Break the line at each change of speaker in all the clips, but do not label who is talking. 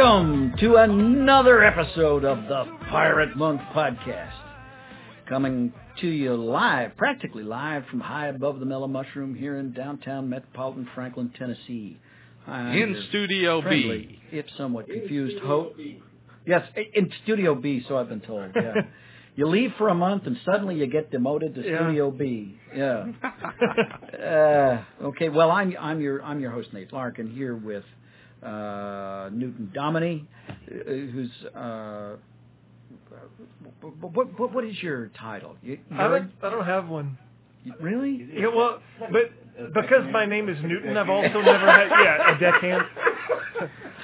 to another episode of the Pirate Monk Podcast. Coming to you live, practically live from high above the Mellow Mushroom here in downtown metropolitan Franklin, Tennessee. I'm
In Studio
friendly, if somewhat confused host. Yes, in Studio B, so I've been told. Yeah. you leave for a month and suddenly you get demoted to
Yeah.
Studio B. Yeah. Uh, okay, well, I'm I'm your I'm your host Nate Larkin here with Newton Dominy, uh, who's uh, what, what what is your title? You,
I don't, I don't have one.
really?
Yeah, well, but because my name is Newton, I've also never had yeah a deckhand.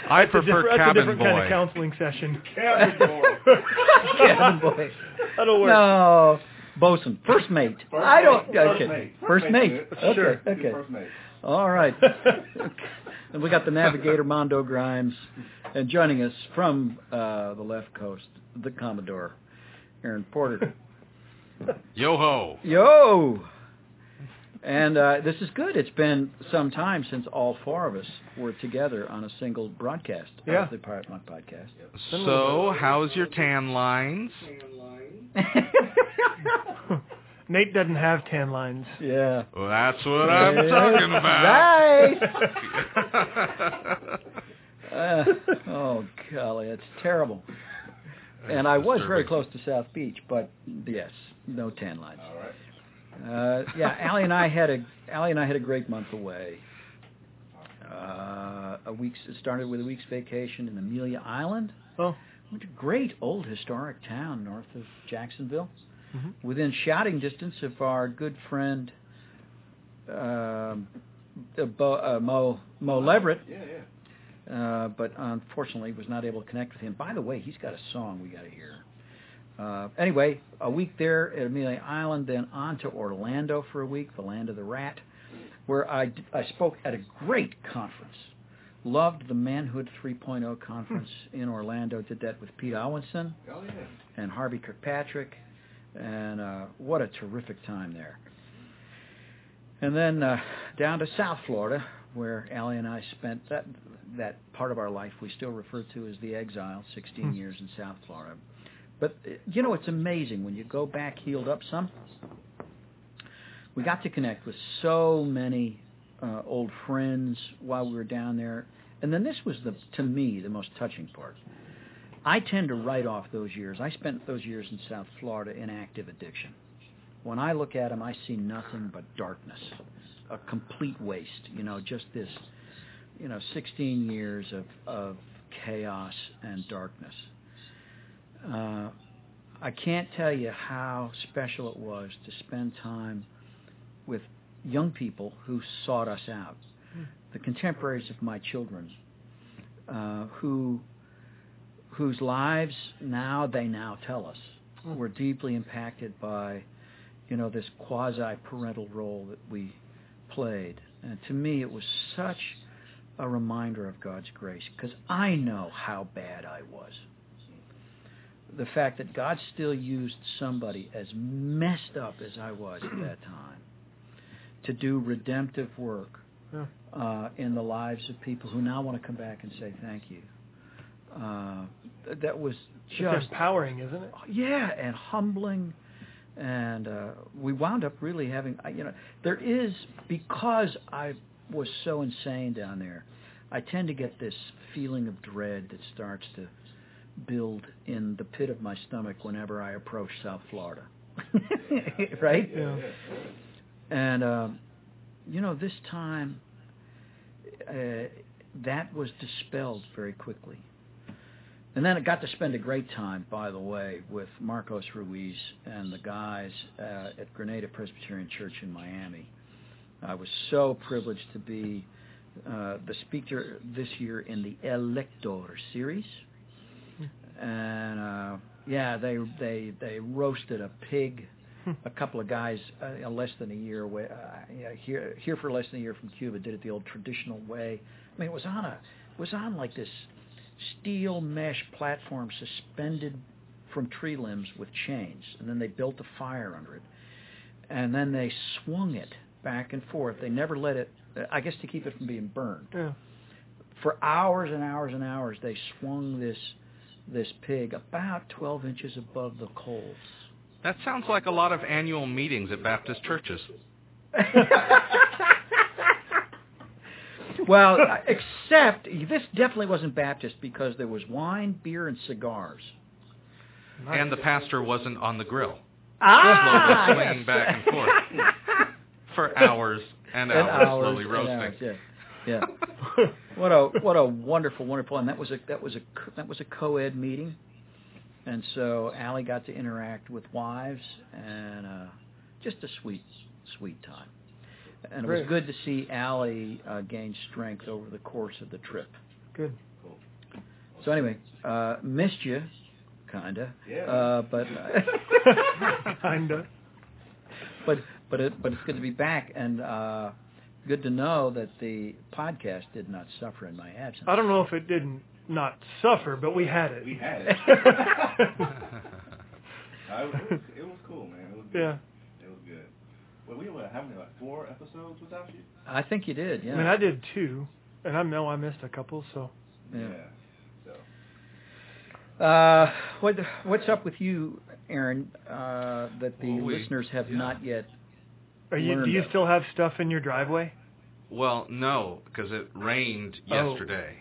I
That's a
prefer
different, that's a
cabin
different kind of counseling session.
Cabin boy.
Cabin boy.
That'll work.
No, bosun, first mate.
First
I don't.
mate. First
okay.
mate.
First mate. Okay.
Sure.
Okay.
First mate.
All right. and we got the navigator Mondo Grimes, and joining us from uh, the left coast, the Commodore, Aaron Porter.
Yo ho.
Yo. And uh, this is good. It's been some time since all four of us were together on a single broadcast
Yeah.
of the Pirate Monk podcast.
So, how's your tan lines?
Nate doesn't have tan lines.
yeah.
Well, that's what I'm talking about.
Right. Uh, oh golly, it's terrible. And I was very close to South Beach, but yes, no tan lines.
All right.
Uh, yeah, Allie and I had a Allie and I had a great month away. Uh, a week's it started with a week's vacation in Amelia Island.
Oh.
Went to a great old historic town north of Jacksonville,
Mhm.
within shouting distance of our good friend um, uh, Bo, uh, Mo Mo Leverett.
Yeah, yeah.
Uh, but unfortunately was not able to connect with him. By the way, he's got a song we got to hear. Uh, anyway, a week there at Amelia Island, then on to Orlando for a week, the land of the rat, where I, d- I spoke at a great conference. Loved the Manhood 3.0 conference in Orlando. Did that with Pete Alwinson
Oh, yeah.
and Harvey Kirkpatrick, and uh, what a terrific time there. And then uh, down to South Florida, where Allie and I spent that that part of our life we still refer to as the exile, 16
Hmm.
years in South Florida. But uh, you know, it's amazing when you go back healed up some. We got to connect with so many uh, old friends while we were down there, and then this was the to me the most touching part. I tend to write off those years. I spent those years in South Florida in active addiction. When I look at them, I see nothing but darkness, a complete waste. You know, just this, you know, 16 years of of chaos and darkness. Uh, I can't tell you how special it was to spend time with young people who sought us out, the contemporaries of my children, uh, who whose lives now they now tell us were deeply impacted by, you know, this quasi parental role that we played. And to me, it was such a reminder of God's grace because I know how bad I was. The fact that God still used somebody as messed up as I was at that time to do redemptive work uh, in the lives of people who now want to come back and say thank you. Uh, that was
It's
just
empowering, isn't it?
yeah, and humbling, and uh, we wound up really having you know there is because I was so insane down there. I tend to get this feeling of dread that starts to build in the pit of my stomach whenever I approach South Florida. right?
Yeah.
And um, you know, this time uh, that was dispelled very quickly. And then I got to spend a great time, by the way, with Marcos Ruiz and the guys uh, at Granada Presbyterian Church in Miami. I was so privileged to be uh, the speaker this year in the Elector series, and uh, yeah, they they they roasted a pig. A couple of guys, uh, less than a year away, uh, here here for less than a year from Cuba, did it the old traditional way. I mean, it was on a it was on like this steel mesh platform suspended from tree limbs with chains, and then they built a fire under it, and then they swung it back and forth. They never let it, I guess, to keep it from being burned
Yeah.
for hours and hours and hours they swung this this pig about 12 inches above the coals.
That sounds like a lot of annual meetings at Baptist churches.
well, except this definitely wasn't Baptist because there was wine, beer, and cigars.
Nice.
And the pastor wasn't on the grill.
Ah,
slowly swinging
yes.
back and forth for hours and
And
hours,
hours
slowly
and
roasting.
hours, yeah. Yeah. What a what a wonderful wonderful and that was a that was a that was a co-ed meeting, and so Allie got to interact with wives and uh, just a sweet sweet time, and it was good to see Allie uh, gain strength over the course of the trip.
Good.
So anyway, uh, missed you, kinda,
Yeah.
uh, but
Kinda.
but but it, but it's good to be back and uh, good to know that the podcast did not suffer in my absence.
I don't know if it didn't not suffer, but we had it.
We had it. No, it, was, it was cool, man. It was good.
Yeah.
It was good. Well, we were having like four episodes without you.
I think you did. Yeah.
I mean, I did two, and I know I missed a couple, so.
Yeah.
So
Uh, what what's up with you, Aaron? Uh, that the
Well, we-
listeners have
yeah.
not yet.
Are you? Do you
it.
still have stuff in your driveway?
Well, no, because it rained
Oh.
yesterday.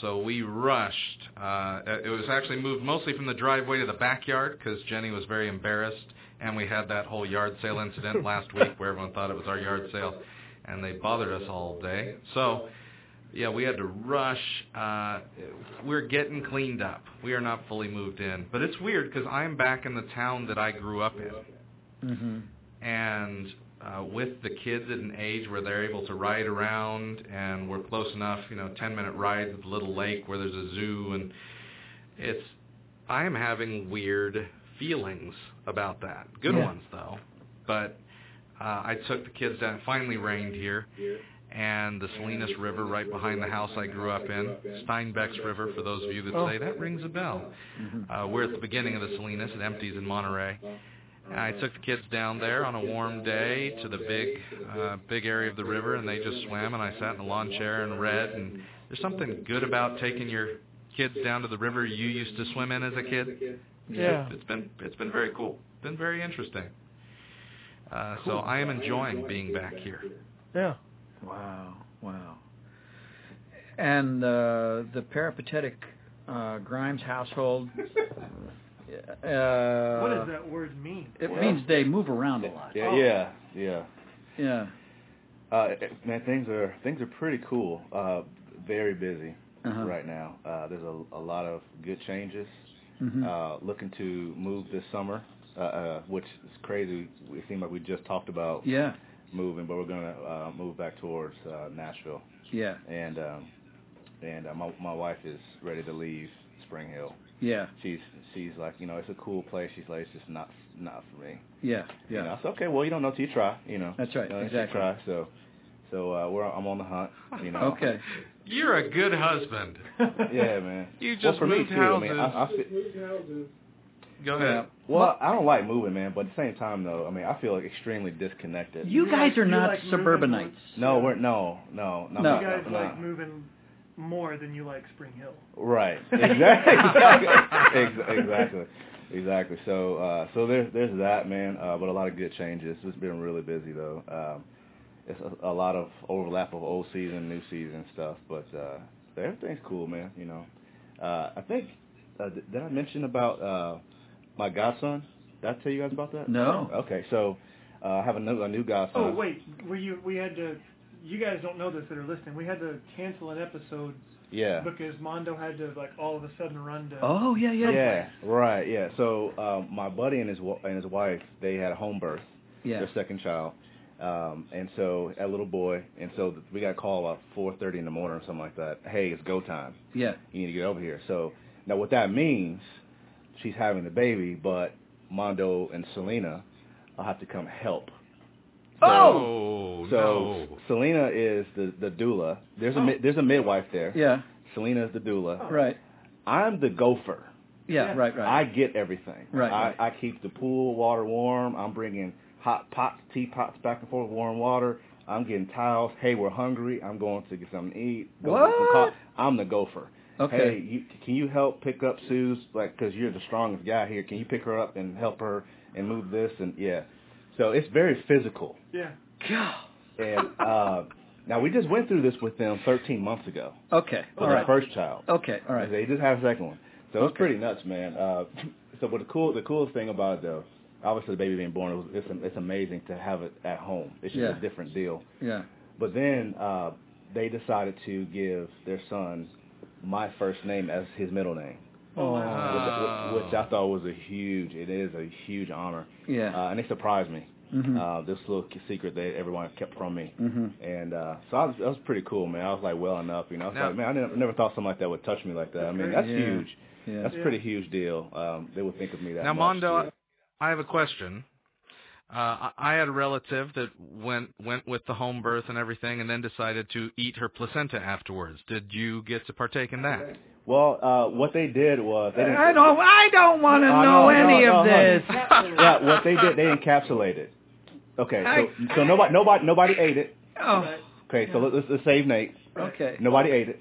So we rushed. Uh, it was actually moved mostly from the driveway to the backyard because Jenny was very embarrassed, and we had that whole yard sale incident last week where everyone thought it was our yard sale, and they bothered us all day. So, yeah, we had to rush. Uh, we're getting cleaned up. We are not fully moved in, but it's weird because I'm back in the town that I grew up in
Mm-hmm.
and uh, with the kids at an age where they're able to ride around and we're close enough, you know, 10 minute rides at the little lake where there's a zoo and it's I am having weird feelings about that. Good
Yeah.
ones though. But uh, I took the kids down. It finally rained here. And the Salinas River right behind the house I grew up in, Steinbeck's River, for those of you that
Oh.
say, that rings a bell.
Mm-hmm.
Uh, we're at the beginning of the Salinas. It empties in Monterey. And I took the kids down there on a warm day to the big, uh, big area of the river, and they just swam. And I sat in a lawn chair and read. And there's something good about taking your kids down to the river you used to swim in as a kid.
Yeah.
It's been it's been very cool. Been very interesting. Uh, so I am enjoying being back here.
Yeah.
Wow. Wow. And uh, the peripatetic uh, Grimes household. Uh,
what does that word mean?
It
Well-
means they move around a lot.
yeah,
Oh.
yeah, yeah.
Yeah.
Uh, man, things are things are pretty cool. Uh, very busy
Uh-huh.
right now. Uh, there's a, a lot of good changes.
Mhm.
Uh, looking to move this summer, uh, uh, which is crazy. It seemed like we just talked about
yeah.
moving, but we're gonna uh, move back towards uh, Nashville.
Yeah.
And um, and uh, my my wife is ready to leave Spring Hill.
Yeah.
She's she's like, you know, it's a cool place. She's like, it's just not not for me.
Yeah.
You know,
Yeah.
I said, okay, well, you don't know till you try. You know.
That's right,
You know,
exactly.
Try. So so uh, we're I'm on the hunt. You know.
Okay.
You're a good husband.
Yeah, man.
You
well,
just
for me
moved
too. I mean, I, I
houses.
feel,
Go ahead.
well, I don't like moving, man. But at the same time, though, I mean, I feel like extremely disconnected.
You
You
guys are
you
not
like
suburbanites.
no, we're no, no, no.
No.
You guys
no.
like moving more than you like Spring Hill.
Right. Exactly. Ex- exactly. Exactly. So uh so there's there's that man, uh but a lot of good changes. It's been really busy though. Um it's a, a lot of overlap of old season, new season stuff, but uh everything's cool, man, you know. Uh I think uh, did did I mention about uh my godson? Did I tell you guys about that?
No.
Okay. So uh I have a new a new godson.
Oh wait, were you? We had to. You guys don't know this that are listening. We had to cancel an episode
Yeah.
because Mondo had to like all of a sudden run to.
Oh yeah, yeah.
Yeah, right. Yeah. So um, my buddy and his wa- and his wife, they had a home birth,
Yeah.
their second child, um, and so a little boy, and so we got a call about 4:30 in the morning or something like that. Hey, it's go time.
Yeah.
You need to get over here. So now what that means, she's having the baby, but Mondo and Selena will have to come help.
Oh,
So
no.
Selena is the the doula. There's a mi- there's a midwife there.
Yeah.
Selena is the doula.
Right.
I'm the gopher.
Yeah.
Yeah.
Right. Right.
I get everything.
Right,
I,
right.
I keep the pool water warm. I'm bringing hot pots, teapots back and forth, warm water. I'm getting towels. Hey, we're hungry. I'm going to get something to eat. Go
What?
Get some co- I'm the gopher.
Okay.
Hey, you, can you help pick up Sue's? Like, because you're the strongest guy here. Can you pick her up and help her and move this? And yeah, so it's very physical.
Yeah.
God.
And uh, now we just went through this with them 13 months ago
Okay.
For
All
their
right.
first child.
Okay. All right.
They just had a second one. So it's pretty nuts, man. Uh, so, but the cool, the coolest thing about it, though, obviously the baby being born, it was, it's it's amazing to have it at home. It's just
Yeah.
a different deal.
Yeah.
But then uh, they decided to give their son my first name as his middle name,
Oh, wow.
wow.
which, which I thought was a huge. It is a huge honor,
Yeah.
uh, and it surprised me.
Mhm.
Uh, this little secret that everyone kept from me.
Mhm.
And uh, so I was, that was pretty cool, man. I was like well enough, you know. I was
Now-
like, man, I never, never thought something like that would touch me like that. I mean, that's
Yeah.
huge.
Yeah.
That's a
Yeah.
pretty huge deal. Um, they would think of me that
Now,
much.
Mondo,
yeah.
I have a question. Uh, I I had a relative that went went with the home birth and everything, and then decided to eat her placenta afterwards. Did you get to partake in that?
Well, uh, what they did was they didn't.
I don't. I don't want to
Oh,
know
no,
any
no,
of
no,
this.
yeah, what they did, they encapsulated. Okay, so
I-
so nobody nobody nobody ate it.
Oh.
Okay, so let's, let's save Nate.
Okay.
Nobody ate it.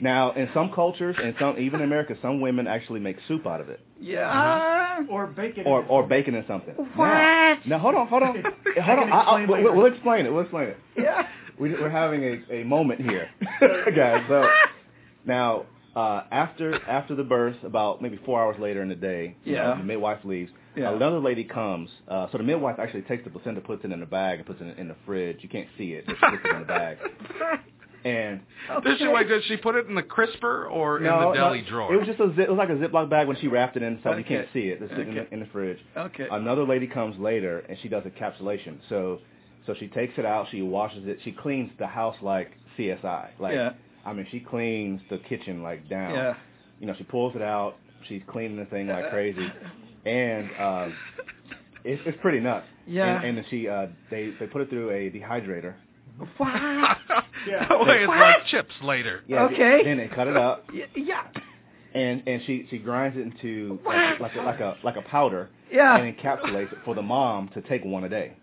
Now, in some cultures, and some even in America, some women actually make soup out of it,
Yeah.
Or bacon.
or or bacon in something.
What?
Now, now hold on, hold on, hold on.
can
I, I, we'll, we'll explain it. We'll explain it.
Yeah.
We, we're having a, a moment here, guys. So now, uh, after after the birth, about maybe four hours later in the day, you know,
Yeah.
the midwife leaves.
Yeah.
Another lady comes. Uh, so the midwife actually takes the placenta, puts it in a bag, and puts it in, in the fridge. You can't see it. But she puts it in the bag. And
Did she like? Did she put it in the crisper or in the deli
no,
drawer?
It was just a zip, it was like a Ziploc bag when she wrapped it in, so you can't see it. It's sitting in, the, in the fridge.
Okay.
Another lady comes later and she does encapsulation. So so she takes it out, she washes it, she cleans the house like CSI. Like
Yeah.
I mean, she cleans the kitchen like down.
Yeah.
You know, she pulls it out, she's cleaning the thing like crazy, and uh, it's it's pretty nuts.
Yeah.
And, and then she uh, they they put it through a dehydrator.
What?
Yeah.
That way it's
What?
like chips later.
Yeah.
Okay.
Then they cut it up,
yeah.
and and she she grinds it into like, like a like a like a powder,
Yeah.
and encapsulates it for the mom to take one a day,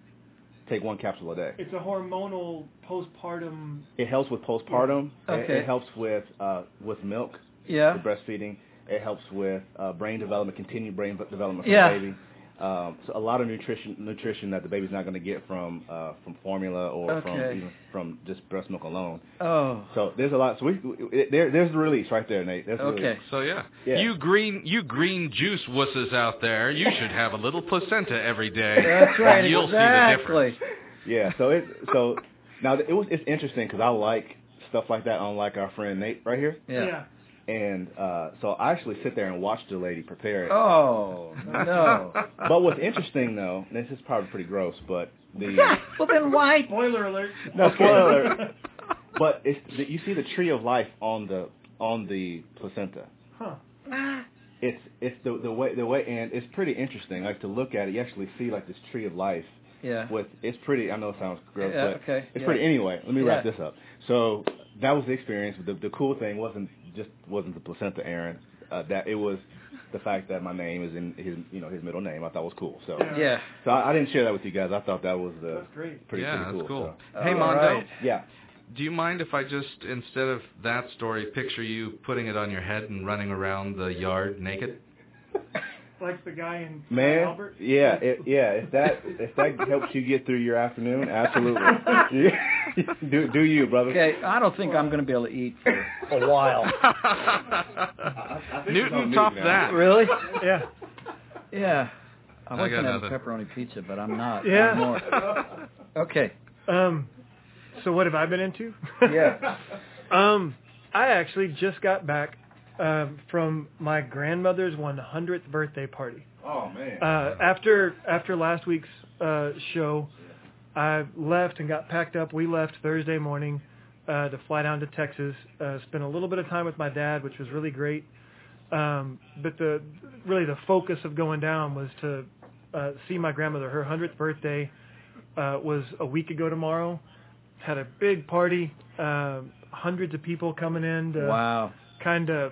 take one capsule a day.
It's a hormonal postpartum.
It helps with postpartum. It-
Okay.
It, helps with uh, with milk,
Yeah.
with breastfeeding. It helps with uh, brain development, continued brain development for
Yeah.
the baby. Um, so a lot of nutrition nutrition that the baby's not going to get from uh, from formula or from even from just breast milk alone.
Oh.
So there's a lot. So we it, there there's the release right there, Nate. There's the
Okay.
release.
So yeah.
Yeah.
you green you green juice wusses out there, you should have a little placenta every day.
That's right.
and You'll
exactly.
see the difference.
Yeah. So it so now it was it's interesting because I like stuff like that. Unlike our friend Nate right here.
Yeah.
And uh, so I actually sit there and watch the lady prepare it.
Oh no.
But what's interesting though, and this is probably pretty gross, but the
well then why?
Spoiler alert.
no spoiler alert, but it's the, you see the tree of life on the on the placenta.
Huh.
It's it's the the way the way and it's pretty interesting. Like to look at it, you actually see like this tree of life
Yeah.
with it's pretty. I know it sounds gross,
Yeah,
but
okay,
it's
yeah.
pretty. Anyway, let me wrap this up. So that was the experience. The the cool thing wasn't just wasn't the placenta, Aaron. Uh, that it was the fact that my name is in his you know his middle name. I thought was cool. So
Yeah.
Yeah.
so I, I didn't share that with you guys. I thought that was uh,
That's great.
pretty
yeah,
pretty
that's
cool.
cool.
so.
Hey
All
Mondo,
right.
Yeah.
do you mind if I just instead of that story picture you putting it on your head and running around the yard naked?
Like the guy in
Man,
Albert.
yeah, it, yeah. If that if that helps you get through your afternoon, absolutely. Do do you, brother?
Okay. I don't think I'm going to be able to eat for a while.
Newton
Newton
topped
now.
that.
really?
Yeah.
Yeah. I
I
was
got
going to have a pepperoni pizza, but I'm not
Yeah.
anymore. Okay.
Um. So what have I been into?
Yeah.
um. I actually just got back um, from my grandmother's 100th birthday party.
Oh man.
Uh, after after last week's uh, show, I left and got packed up. We left Thursday morning uh, to fly down to Texas. Uh, spent a little bit of time with my dad, which was really great. Um, but the really the focus of going down was to uh, see my grandmother. Her 100th birthday uh, was a week ago tomorrow. Had a big party. Uh, hundreds of people coming in to
Wow.
kind of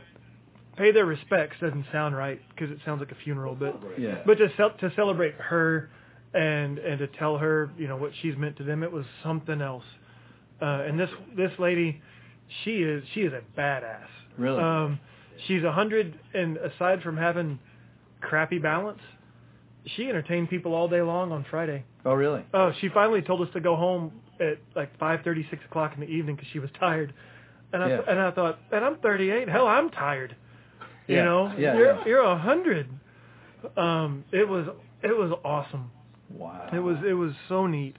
pay their respects. Doesn't sound right because it sounds like a funeral, but
Yeah.
but to cel- to celebrate her and and to tell her you know what she's meant to them it was something else uh and this this lady she is she is a badass
Really?
um she's a hundred and aside from having crappy balance she entertained people all day long on friday
oh, really?
oh she finally told us to go home at like five thirty six o'clock in the evening because she was tired and i
Yeah.
and i thought and i'm thirty eight hell i'm tired you
Yeah,
know
yeah,
you're
yeah.
you're a hundred um it was it was awesome
Wow.
it was it was so neat.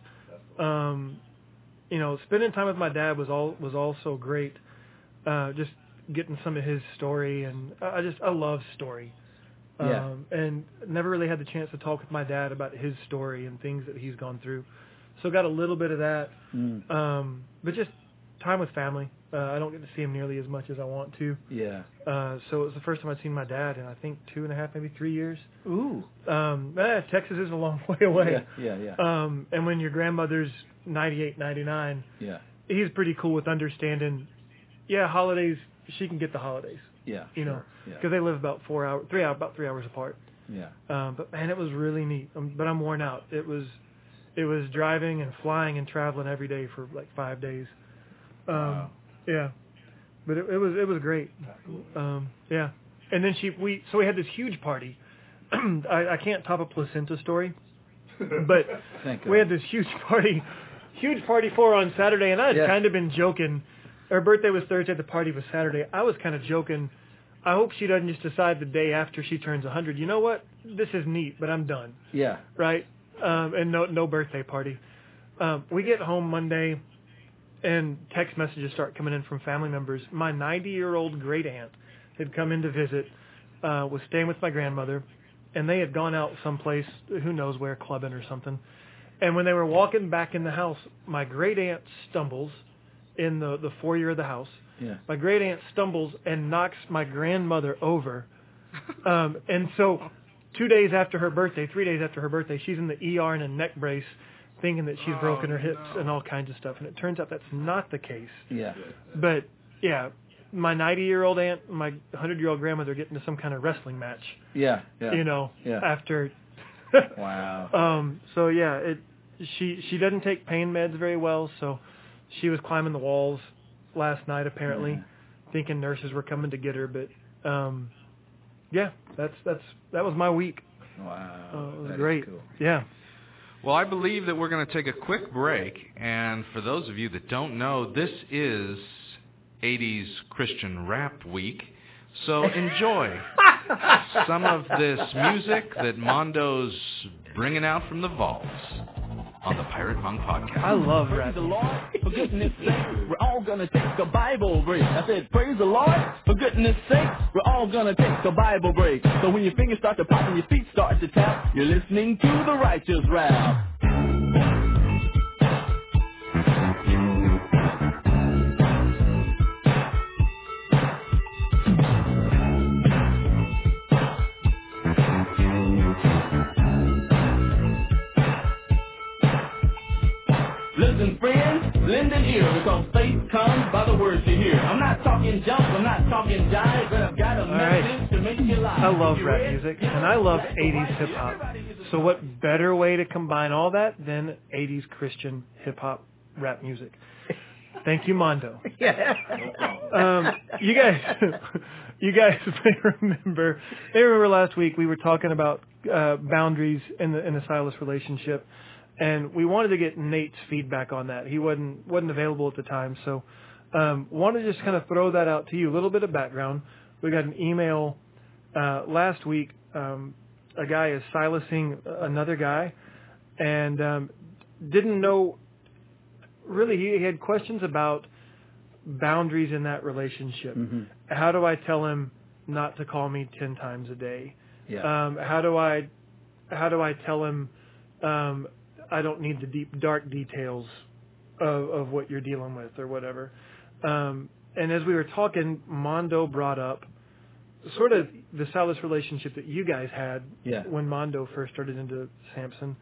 Um, you know, spending time with my dad was all was also great. Uh, just getting some of his story, and I I just I love story.
Yeah.
Um, and never really had the chance to talk with my dad about his story and things that he's gone through. So got a little bit of that,
Mm.
um, but just time with family. Uh, I don't get to see him nearly as much as I want to.
Yeah.
Uh, so it was the first time I'd seen my dad in I think two and a half, maybe three years.
Ooh.
Um, eh, Texas is a long way away.
Yeah. Yeah. Yeah.
Um, and when your grandmother's 98, 99,
yeah.
he's pretty cool with understanding. Yeah, holidays. She can get the holidays,
Yeah.
you know,
sure.
because they live about four hours, three hours, about three hours apart.
Yeah.
Um, but man, it was really neat. Um, but I'm worn out. It was, it was driving and flying and traveling every day for like five days. Um,
Wow.
Yeah, but it, it was it was great. Um, yeah, and then she we so we had this huge party. I, I can't top a placenta story, but we had this huge party, huge party for her on Saturday, and I had
Yeah.
kind of been joking. Her birthday was Thursday, the party was Saturday. I was kind of joking. I hope she doesn't just decide the day after she turns 100. You know what? This is neat, but I'm done,
Yeah.
right? Um, and no no birthday party. Um, we get home Monday, and text messages start coming in from family members. My 90 year old great aunt had come in to visit, uh, was staying with my grandmother, and they had gone out someplace, who knows where, clubbing or something. And when they were walking back in the house, my great aunt stumbles in the, the foyer of the house.
Yeah.
My great aunt stumbles and knocks my grandmother over. Um, and so, two days after her birthday, three days after her birthday, she's in the ER in a neck brace, thinking that she's broken her hips and all kinds of stuff. And it turns out that's not the case.
Yeah.
But yeah, my 90 year old aunt, and my 100 year old grandmother get into some kind of wrestling match.
Yeah. Yeah.
You know,
Yeah.
after.
Wow.
um. So yeah, it. She she doesn't take pain meds very well, so she was climbing the walls last night apparently,
Yeah.
thinking nurses were coming to get her. But um, yeah, that's that's that was my week.
Wow.
Oh, it was great.
cool.
Yeah.
Well, I believe that we're going to take a quick break, and for those of you that don't know, this is 80s Christian Rap Week, so enjoy some of this music that Mondo's bringing out from the vaults on the Pirate Monk Podcast.
I love
Praise the Lord, for goodness sake, we're all gonna take a Bible break. I said, praise the Lord, for goodness sake, we're all gonna take a Bible break. So when your fingers start to pop and your feet start to tap, you're listening to the righteous rap. An because faith comes by the words you hear. I'm not talking junk, I'm not talking jive, but I've got a
right.
message to make you live.
I love rap
read,
music, and I love 80s hip hop.
Everybody is a
So what better way to combine all that than 80s Christian hip hop rap music? Thank you, Mondo.
Yeah.
Um, you guys, you guys may remember. May remember last week we were talking about uh, boundaries in the in the Silas relationship, and we wanted to get Nate's feedback on that. He wasn't wasn't available at the time, so um, wanted to just kind of throw that out to you. A little bit of background. We got an email uh, last week. Um, a guy is silencing another guy, and um, didn't know. Really, he had questions about boundaries in that relationship.
hmm
How do I tell him not to call me ten times a day?
Yeah.
Um, how do I how do I tell him um, I don't need the deep dark details of, of what you're dealing with or whatever. Um, and as we were talking, Mondo brought up sort of the Silas relationship that you guys had
Yeah.
when Mondo first started into Samson,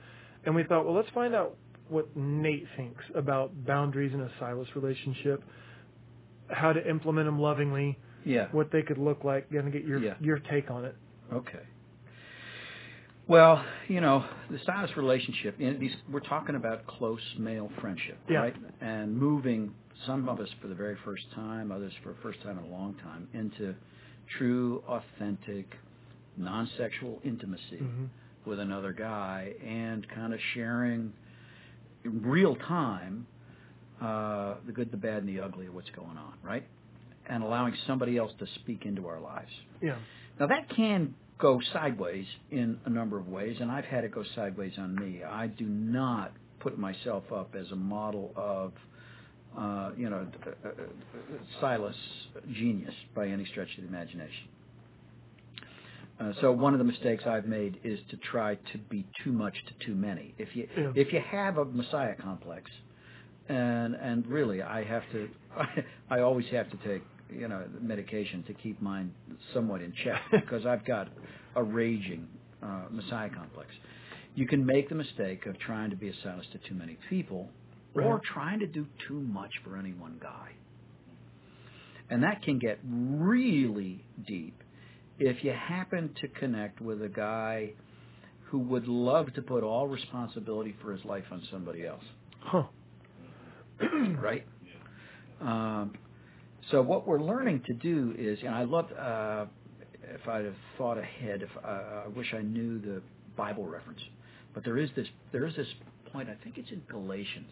and we thought, well, let's find out what Nate thinks about boundaries in a Silas relationship, how to implement them lovingly,
yeah.
what they could look like. Gonna get your
Yeah.
your take on it.
Okay. Well, you know, the Silas relationship, know, these, we're talking about close male friendship,
Yeah.
right? And moving some of us for the very first time, others for the first time in a long time, into true, authentic, non-sexual intimacy
Mhm.
with another guy and kind of sharing in real time uh, the good, the bad, and the ugly of what's going on, right? And allowing somebody else to speak into our lives.
Yeah.
Now that can go sideways in a number of ways, and I've had it go sideways on me. I do not put myself up as a model of, uh, you know, uh, uh, Silas genius by any stretch of the imagination. Uh, so one of the mistakes I've made is to try to be too much to too many. If you
Yeah.
if you have a messiah complex, and and really I have to, I, I always have to take you know medication to keep mine somewhat in check because I've got a raging uh, messiah complex. You can make the mistake of trying to be a Silas to too many people, or trying to do too much for any one guy, and that can get really deep if you happen to connect with a guy who would love to put all responsibility for his life on somebody else
Huh.
right? Um, so what we're learning to do is, and I love, uh, if I'd have thought ahead, if uh, I wish I knew the Bible reference, but there is this, there is this point. I think it's in Galatians,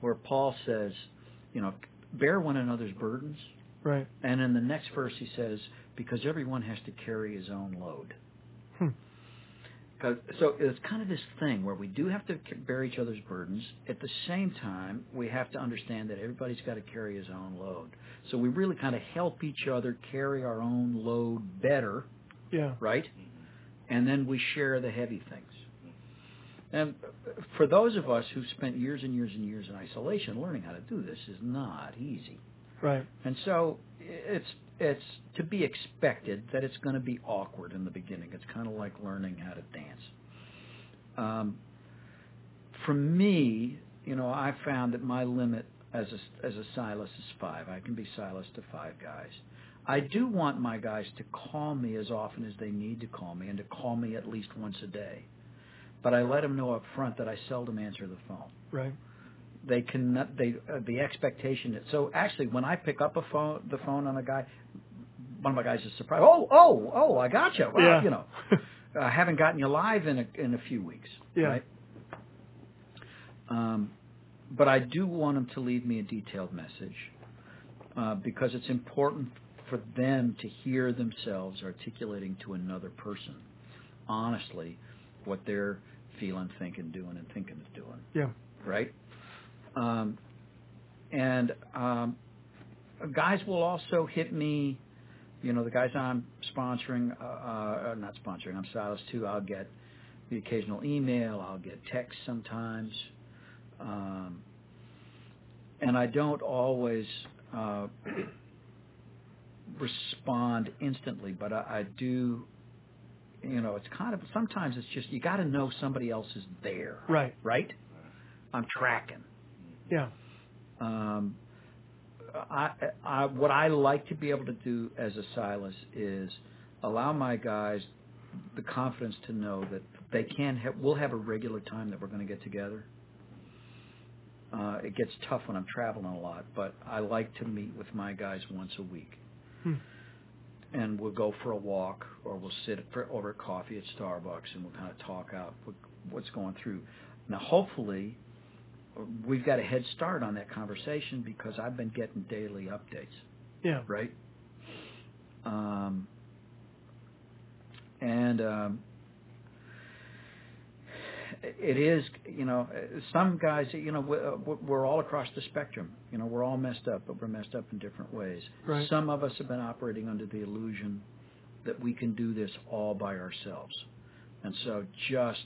where Paul says, you know, bear one another's burdens,
Right.
and in the next verse he says, because everyone has to carry his own load. 'Cause- so it's kind of this thing where we do have to bear each other's burdens. At the same time, we have to understand that everybody's got to carry his own load. So we really kind of help each other carry our own load better,
Yeah.
right? And then we share the heavy things. And for those of us who've spent years and years and years in isolation, learning how to do this is not easy.
Right.
And so it's it's to be expected that it's going to be awkward in the beginning. It's kind of like learning how to dance. Um, for me, you know, I found that my limit as a as a Silas is five. I can be Silas to five guys. I do want my guys to call me as often as they need to call me, and to call me at least once a day. But I let them know up front that I seldom answer the phone
Right.
They can they uh, the expectation is so actually when I pick up a phone the phone on a guy one of my guys is surprised oh oh oh I got you well,
Yeah.
you know I haven't gotten you live in a in a few weeks
Yeah.
right um but I do want them to leave me a detailed message uh, because it's important for them to hear themselves articulating to another person honestly what they're feeling thinking doing and thinking is doing
Yeah.
right? Um, and um, guys will also hit me. You know, the guys I'm sponsoring, uh, uh, not sponsoring, I'm Silas too. I'll get the occasional email. I'll get text sometimes, um, and I don't always uh, respond instantly, but I, I do. You know, it's kind of sometimes it's just you got to know somebody else is there
Right.
right? I'm tracking.
Yeah.
Um, I, I, what I like to be able to do as a Silas is allow my guys the confidence to know that they can have, we'll have a regular time that we're going to get together. Uh, it gets tough when I'm traveling a lot, but I like to meet with my guys once a week.
Hmm.
And we'll go for a walk, or we'll sit for, over coffee at Starbucks, and we'll kind of talk out what, what's going through. Now, hopefully, we've got a head start on that conversation because I've been getting daily updates,
Yeah.
right? Um, and um, it is, you know, some guys, you know, we're we're all across the spectrum. You know, we're all messed up, but we're messed up in different ways.
Right.
Some of us have been operating under the illusion that we can do this all by ourselves, and so just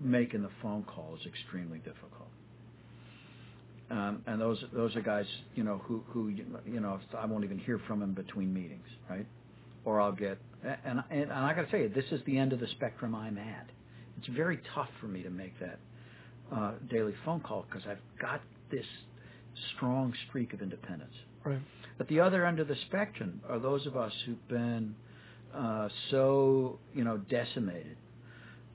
making the phone call is extremely difficult. Um, and those those are guys, you know, who who you know, I won't even hear from them between meetings, right? Or I'll get, and and, and I got to tell you, this is the end of the spectrum I'm at. It's very tough for me to make that uh, daily phone call because I've got this strong streak of independence.
Right.
At the other end of the spectrum are those of us who've been uh, so, you know, decimated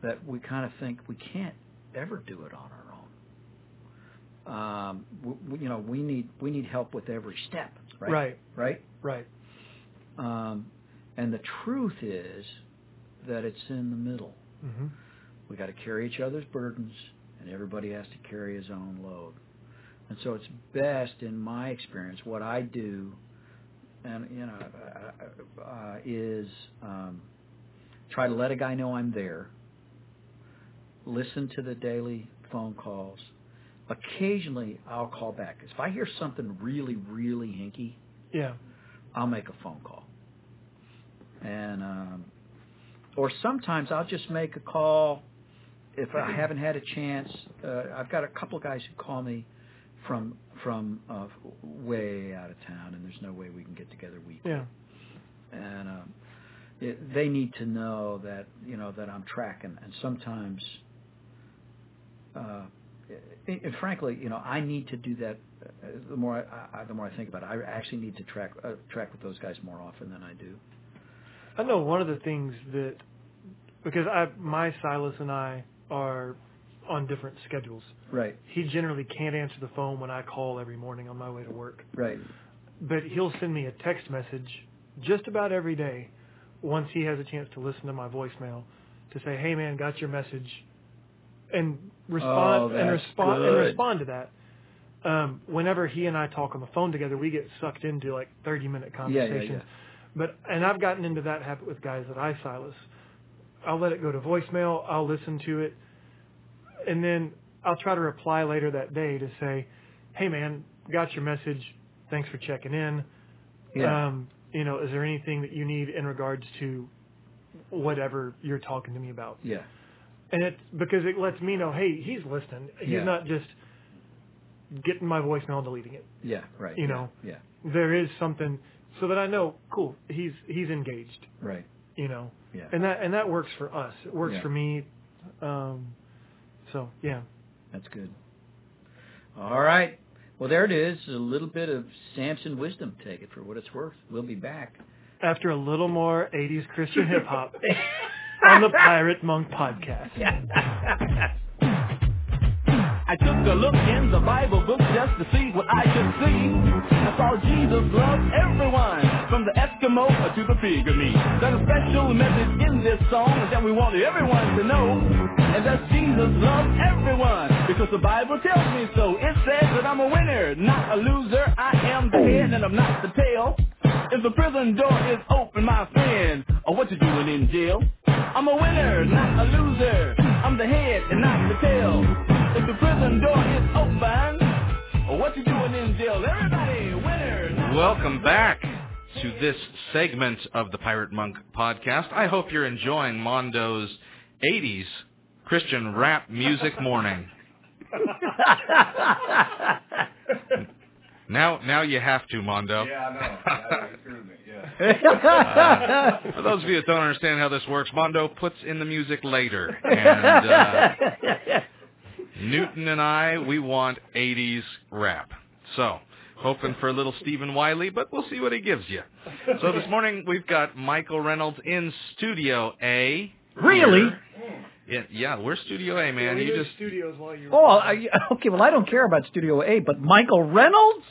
that we kind of think we can't ever do it on our own. Um, we, you know, we need we need help with every step, right?
Right.
Right.
Right.
Um, and the truth is that it's in the middle.
hmm
We got to carry each other's burdens, and everybody has to carry his own load. And so it's best, in my experience, what I do, and you know, uh, uh, is um, try to let a guy know I'm there. Listen to the daily phone calls. Occasionally, I'll call back. If I hear something really, really hinky,
Yeah.
I'll make a phone call. And um, or sometimes I'll just make a call if I haven't had a chance. Uh, I've got a couple of guys who call me from from uh, way out of town, and there's no way we can get together weekly.
Yeah.
And um, it, they need to know that you know that I'm tracking, and sometimes. Uh, and frankly, you know, I need to do that. Uh, the more I, I, the more I think about it, I actually need to track uh, track with those guys more often than I do.
I know one of the things that because I my Silas and I are on different schedules.
Right,
He generally can't answer the phone when I call every morning on my way to work.
right,
But he'll send me a text message just about every day once he has a chance to listen to my voicemail to say, "Hey man, got your message." And respond
Oh,
and respond and respond to that. Um, whenever he and I talk on the phone together, we get sucked into like 30 minute
yeah, yeah,
conversations.
yeah.
But and I've gotten into that habit with guys that I Silas. I'll let it go to voicemail. I'll listen to it, and then I'll try to reply later that day to say, "Hey man, got your message. Thanks for checking in.
Yeah.
Um, you know, is there anything that you need in regards to whatever you're talking to me about?"
yeah,
And it's because it lets me know, hey, he's listening. He's
Yeah.
not just getting my voicemail and deleting it.
yeah, right.
You
yeah,
know.
yeah,
There is something so that I know, cool, he's he's engaged.
right,
You know,
yeah.
and that and that works for us. It works
Yeah.
for me. Um, so yeah,
That's good. All right. Well, there it is. A little bit of Samson wisdom. Take it for what it's worth. We'll be back.
after a little more '80s Christian hip hop on the Pirate Monk podcast.
I took a look in the Bible book just to see what I could see. I saw Jesus loved everyone, from the Eskimo to the pygmy. There's a special message in this song that we want everyone to know. And that Jesus loves everyone, because the Bible tells me so. It says that I'm a winner, not a loser. I am the head and I'm not the tail. If the prison door is open, my friend, or what you doing in jail? I'm a winner, not a loser. I'm the head and not the tail. If the prison door is open, or what you doing in jail? Everybody, winner. not-
Welcome back to this segment of the Pirate Monk podcast. I hope you're enjoying Mondo's 80s Christian rap music morning. Now, now you have to, Mondo.
I know. Yeah.
Uh, for those of you that don't understand how this works, Mondo puts in the music later, and uh, Newton and I, we want 80s rap. So, hoping for a little Stephen Wiley, but we'll see what he gives you. So this morning we've got Michael Reynolds in Studio A.
Really?
Yeah, yeah, we're Studio A, man.
we
You just
studios while you.
oh, I, okay. Well, I don't care about Studio A, but Michael Reynolds.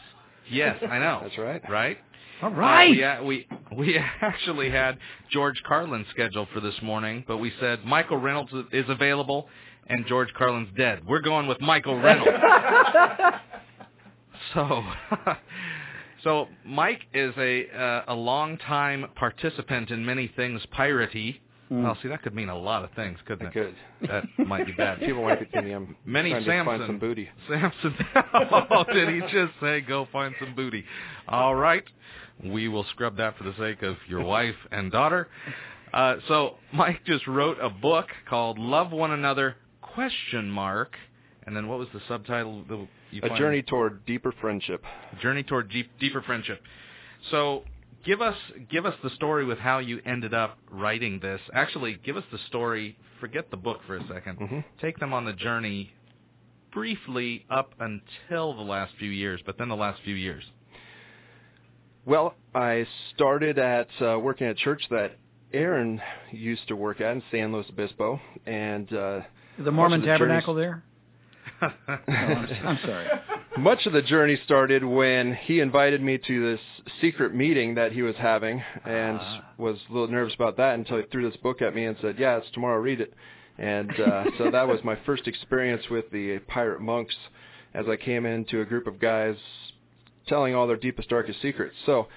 yes, I know.
That's right.
Right?
All
Uh, we, uh, we we actually had George Carlin scheduled for this morning, but we said Michael Reynolds is available, and George Carlin's dead. We're going with Michael Reynolds. so, so Mike is a uh, a longtime participant in many things piratey.
Mm.
Well, see, that could mean a lot of things, couldn't
I
it?
could.
That might be bad.
People might be thinking I'm
Many
trying
Samson.
to find some booty.
Samson. oh, did he just say go find some booty? All right. We will scrub that for the sake of your wife and daughter. Uh, so Mike just wrote a book called Love One Another question mark and then what was the subtitle
A
find?
journey toward deeper friendship.
journey toward deep, deeper friendship. So, give us give us the story with how you ended up writing this. Actually, give us the story. Forget the book for a 2nd
Mhm.
Take them on the journey briefly up until the last few years, but then the last few years.
Well, I started at uh, working at a church that Aaron used to work at in San Luis Obispo, and uh,
The Mormon
the journeys-
Tabernacle there? No, I'm, I'm sorry.
much of the journey started when he invited me to this secret meeting that he was having, and
Ah.
was a little nervous about that until he threw this book at me and said, "Yeah, it's tomorrow. Read it." And uh, so that was my first experience with the pirate monks, as I came into a group of guys telling all their deepest, darkest secrets. So,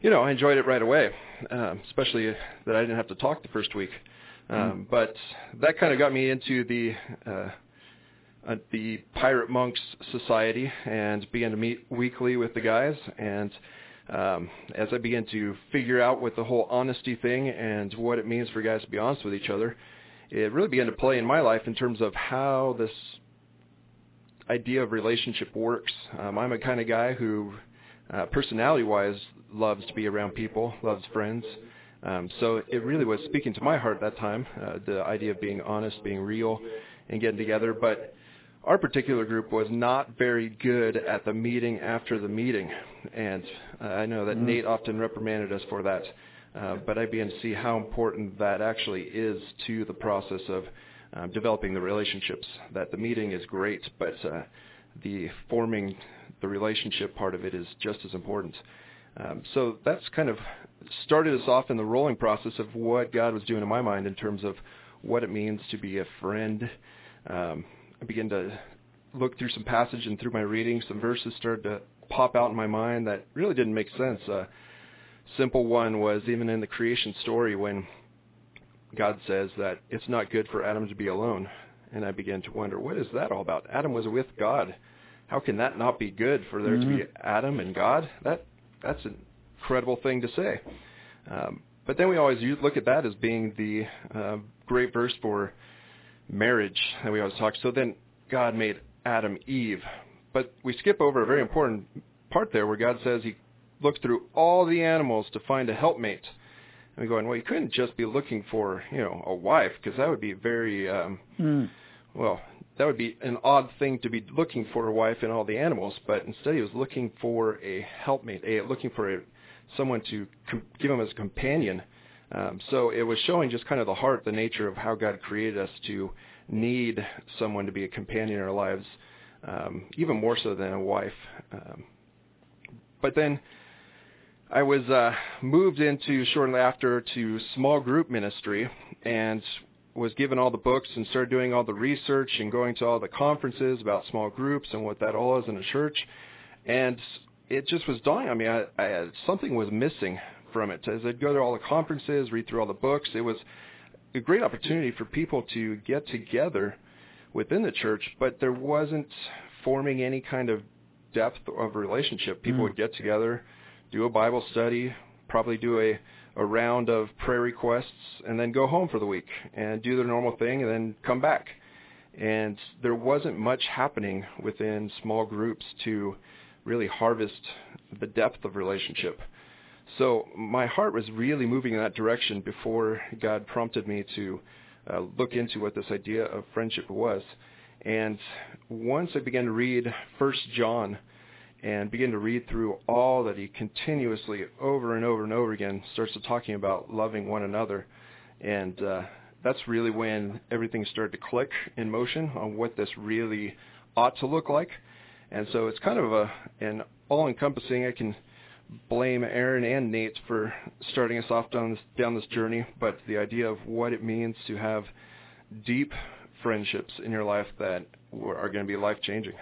you know, I enjoyed it right away, um, especially that I didn't have to talk the first week. Um, but that kind of got me into the uh, uh, the Pirate Monks Society and began to meet weekly with the guys. And um, as I began to figure out what the whole honesty thing and what it means for guys to be honest with each other, it really began to play in my life in terms of how this idea of relationship works. Um, I'm a kind of guy who, uh, personality-wise, loves to be around people, loves friends. Um, so it really was speaking to my heart at that time, uh, the idea of being honest, being real, and getting together. But our particular group was not very good at the meeting after the meeting, and uh, I know that Nate often reprimanded us for that. Uh, but I began to see how important that actually is to the process of um, developing the relationships. That the meeting is great, but uh, the forming the relationship part of it is just as important. Um, so that's kind of started us off in the rolling process of what God was doing in my mind in terms of what it means to be a friend. Um, I began to look through some passage and through my reading, some verses started to pop out in my mind that really didn't make sense. Uh, simple one was even in the creation story when God says that it's not good for Adam to be alone. And I began to wonder, what is that all about? Adam was with God. How can that not be good for there to be Adam and God? That that's an incredible thing to say. Um, but then we always use, look at that as being the uh, great verse for marriage that we always talk. So then God made Adam Eve, but we skip over a very important part there where God says He looked through all the animals to find a helpmate. And we're going, well, you couldn't just be looking for, you know, a wife because that would be very, um,
Mm.
well, that would be an odd thing to be looking for a wife in all the animals. But instead, he was looking for a helpmate, a looking for a, someone to com- give him as a companion. Um, so it was showing just kind of the heart, the nature of how God created us to need someone to be a companion in our lives, um, even more so than a wife. Um, but then I was uh, moved into shortly after to small group ministry and was given all the books and started doing all the research and going to all the conferences about small groups and what that all is in a church. And it just was dawning on me, I, I, had, something was missing from it. As I'd go to all the conferences, read through all the books, it was a great opportunity for people to get together within the church, but there wasn't forming any kind of depth of relationship. People
Mm.
would get together, do a Bible study, probably do a, a round of prayer requests, and then go home for the week and do their normal thing and then come back. And there wasn't much happening within small groups to really harvest the depth of relationship. So my heart was really moving in that direction before God prompted me to uh, look into what this idea of friendship was. And once I began to read First John and begin to read through all that he continuously over and over and over again starts to talking about loving one another. And uh, that's really when everything started to click in motion on what this really ought to look like. And so it's kind of a an all-encompassing. I can blame Aaron and Nate for starting us off down this down this journey, but the idea of what it means to have deep friendships in your life that are going to be life-changing.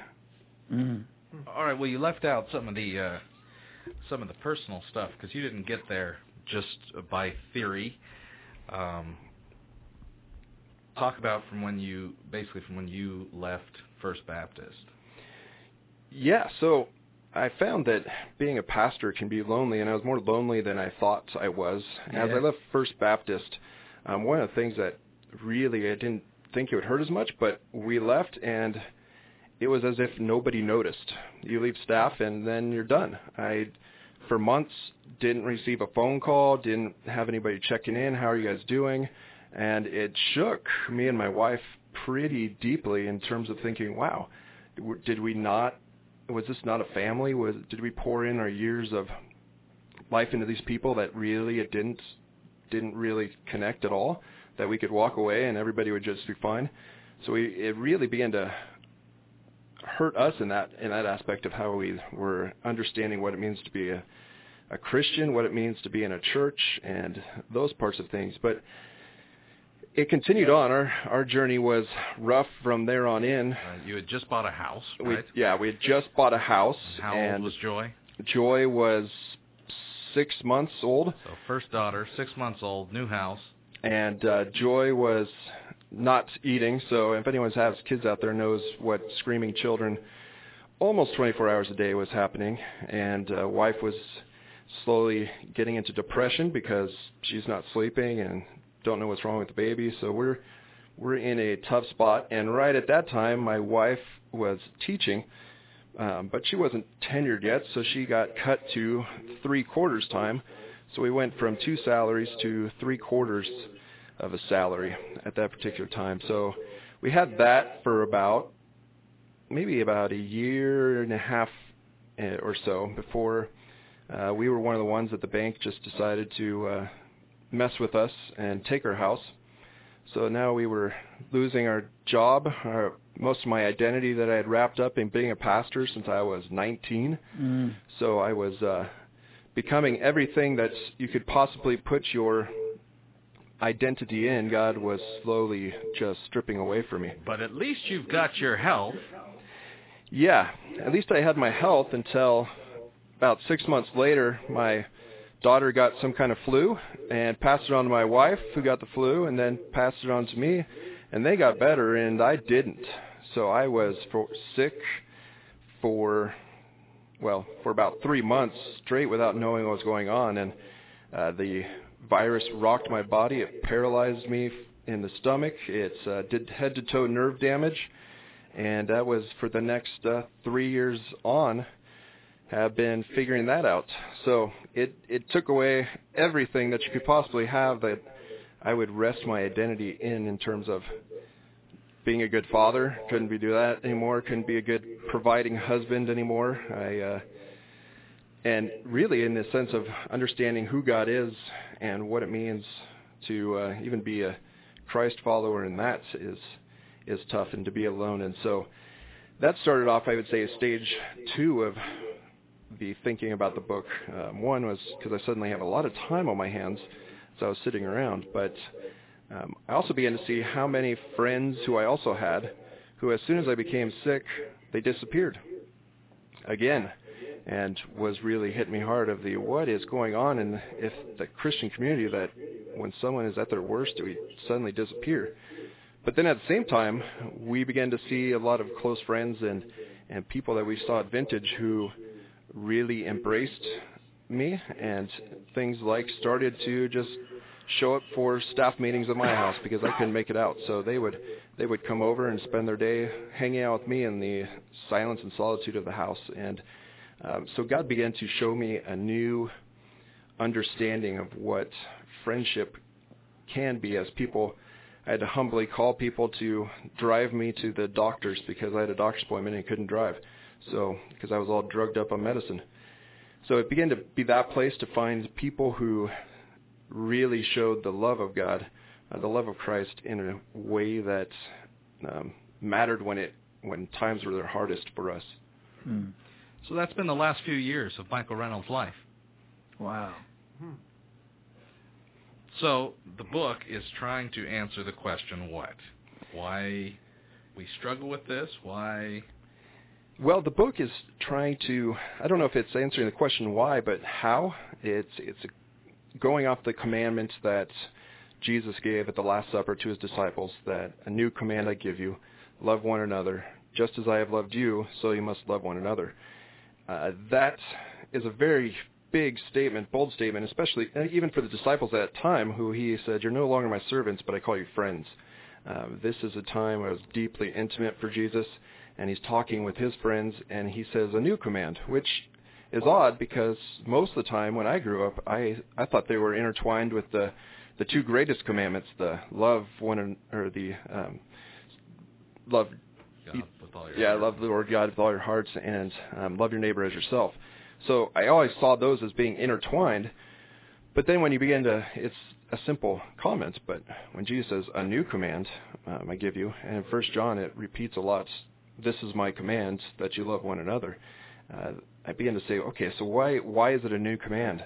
Mm.
All right. Well, you left out some of the uh, some of the personal stuff because you didn't get there just by theory. Um, talk about from when you basically from when you left First Baptist.
Yeah, so I found that being a pastor can be lonely, and I was more lonely than I thought I was. As I left First Baptist, um, one of the things that really I didn't think it would hurt as much, but we left, and it was as if nobody noticed. You leave staff, and then you're done. I, for months, didn't receive a phone call, didn't have anybody checking in. How are you guys doing? And it shook me and my wife pretty deeply in terms of thinking, wow, did we not was this not a family? Was did we pour in our years of life into these people that really it didn't didn't really connect at all. That we could walk away and everybody would just be fine. So we it really began to hurt us in that in that aspect of how we were understanding what it means to be a a Christian, what it means to be in a church, and those parts of things. But it continued on. Our our journey was rough from there on in.
Uh, you had just bought a house,
We
right?
yeah, we had just bought a house,
How
and
old was Joy?
Joy was six months old,
So first daughter, six months old, new house.
and uh, Joy was not eating. So if anyone has kids out there knows what screaming children almost 24 hours a day was happening, and uh, wife was slowly getting into depression because she's not sleeping and don't know what's wrong with the baby. So we're we're in a tough spot. And right at that time, my wife was teaching, um, but she wasn't tenured yet, so she got cut to three quarters time. So we went from two salaries to three quarters of a salary at that particular time. So we had that for about maybe about a year and a half eh, or so before uh, we were one of the ones that the bank just decided to uh, mess with us and take our house. So now we were losing our job, our, most of my identity that I had wrapped up in being a pastor since I was 19.
Mm.
So I was uh, becoming everything that you could possibly put your identity in. God was slowly just stripping away from me.
But at least you've got your health.
Yeah, at least I had my health until about six months later. My daughter got some kind of flu and passed it on to my wife, who got the flu, and then passed it on to me, and they got better, and I didn't. So I was for, sick for well for about three months straight without knowing what was going on, and uh, the virus rocked my body. It paralyzed me in the stomach. It uh, did head to toe nerve damage. And that was for the next uh, three years on have been figuring that out. So it it took away everything that you could possibly have that i would rest my identity in in terms of being a good father. Couldn't be do that anymore. Couldn't be a good providing husband anymore. I uh and really in the sense of understanding who god is and what it means to uh, even be a christ follower and that is is tough and to be alone. And so that started off, I would say, stage two of the thinking about the book. Um, one was because I suddenly have a lot of time on my hands as I was sitting around, but um, I also began to see how many friends who I also had, who as soon as I became sick, they disappeared again, and was really hit me hard of the what is going on in if the Christian community that when someone is at their worst, do we suddenly disappear. But then at the same time, we began to see a lot of close friends and and people that we saw at Vintage who really embraced me, and things like started to just show up for staff meetings at my house because I couldn't make it out. So they would they would come over and spend their day hanging out with me in the silence and solitude of the house. And um, so God began to show me a new understanding of what friendship can be as people I had to humbly call people to drive me to the doctors because I had a doctor's appointment and couldn't drive. So, because I was all drugged up on medicine. So it began to be that place to find people who really showed the love of God, uh, the love of Christ in a way that um, mattered when it when times were their hardest for us.
Mm.
So that's been the last few years of Michael Reynolds' life.
Wow. Hmm.
So the book is trying to answer the question what? Why we struggle with this? Why
Well, the book is trying to I don't know if it's answering the question why, but how. It's it's going off the commandments that Jesus gave at the last supper to his disciples that a new command I give you, love one another, just as I have loved you, so you must love one another. Uh, that is a very big statement, bold statement, especially even for the disciples at that time, who he said, "You're no longer my servants, but I call you friends." Uh, this is a time where it was deeply intimate for Jesus, and he's talking with his friends, and he says a new command, which is odd because most of the time when I grew up, I I thought they were intertwined with the the two greatest commandments: the love one or the um, love
God with all your
yeah,
heart?
love the Lord God with all your hearts and um, love your neighbor as yourself. So I always saw those as being intertwined. But then when you begin to, it's a simple comment, but when Jesus says a new command um, I give you, and in First John it repeats a lot, "This is my command that you love one another." Uh, I began to say, okay, so why why is it a new command?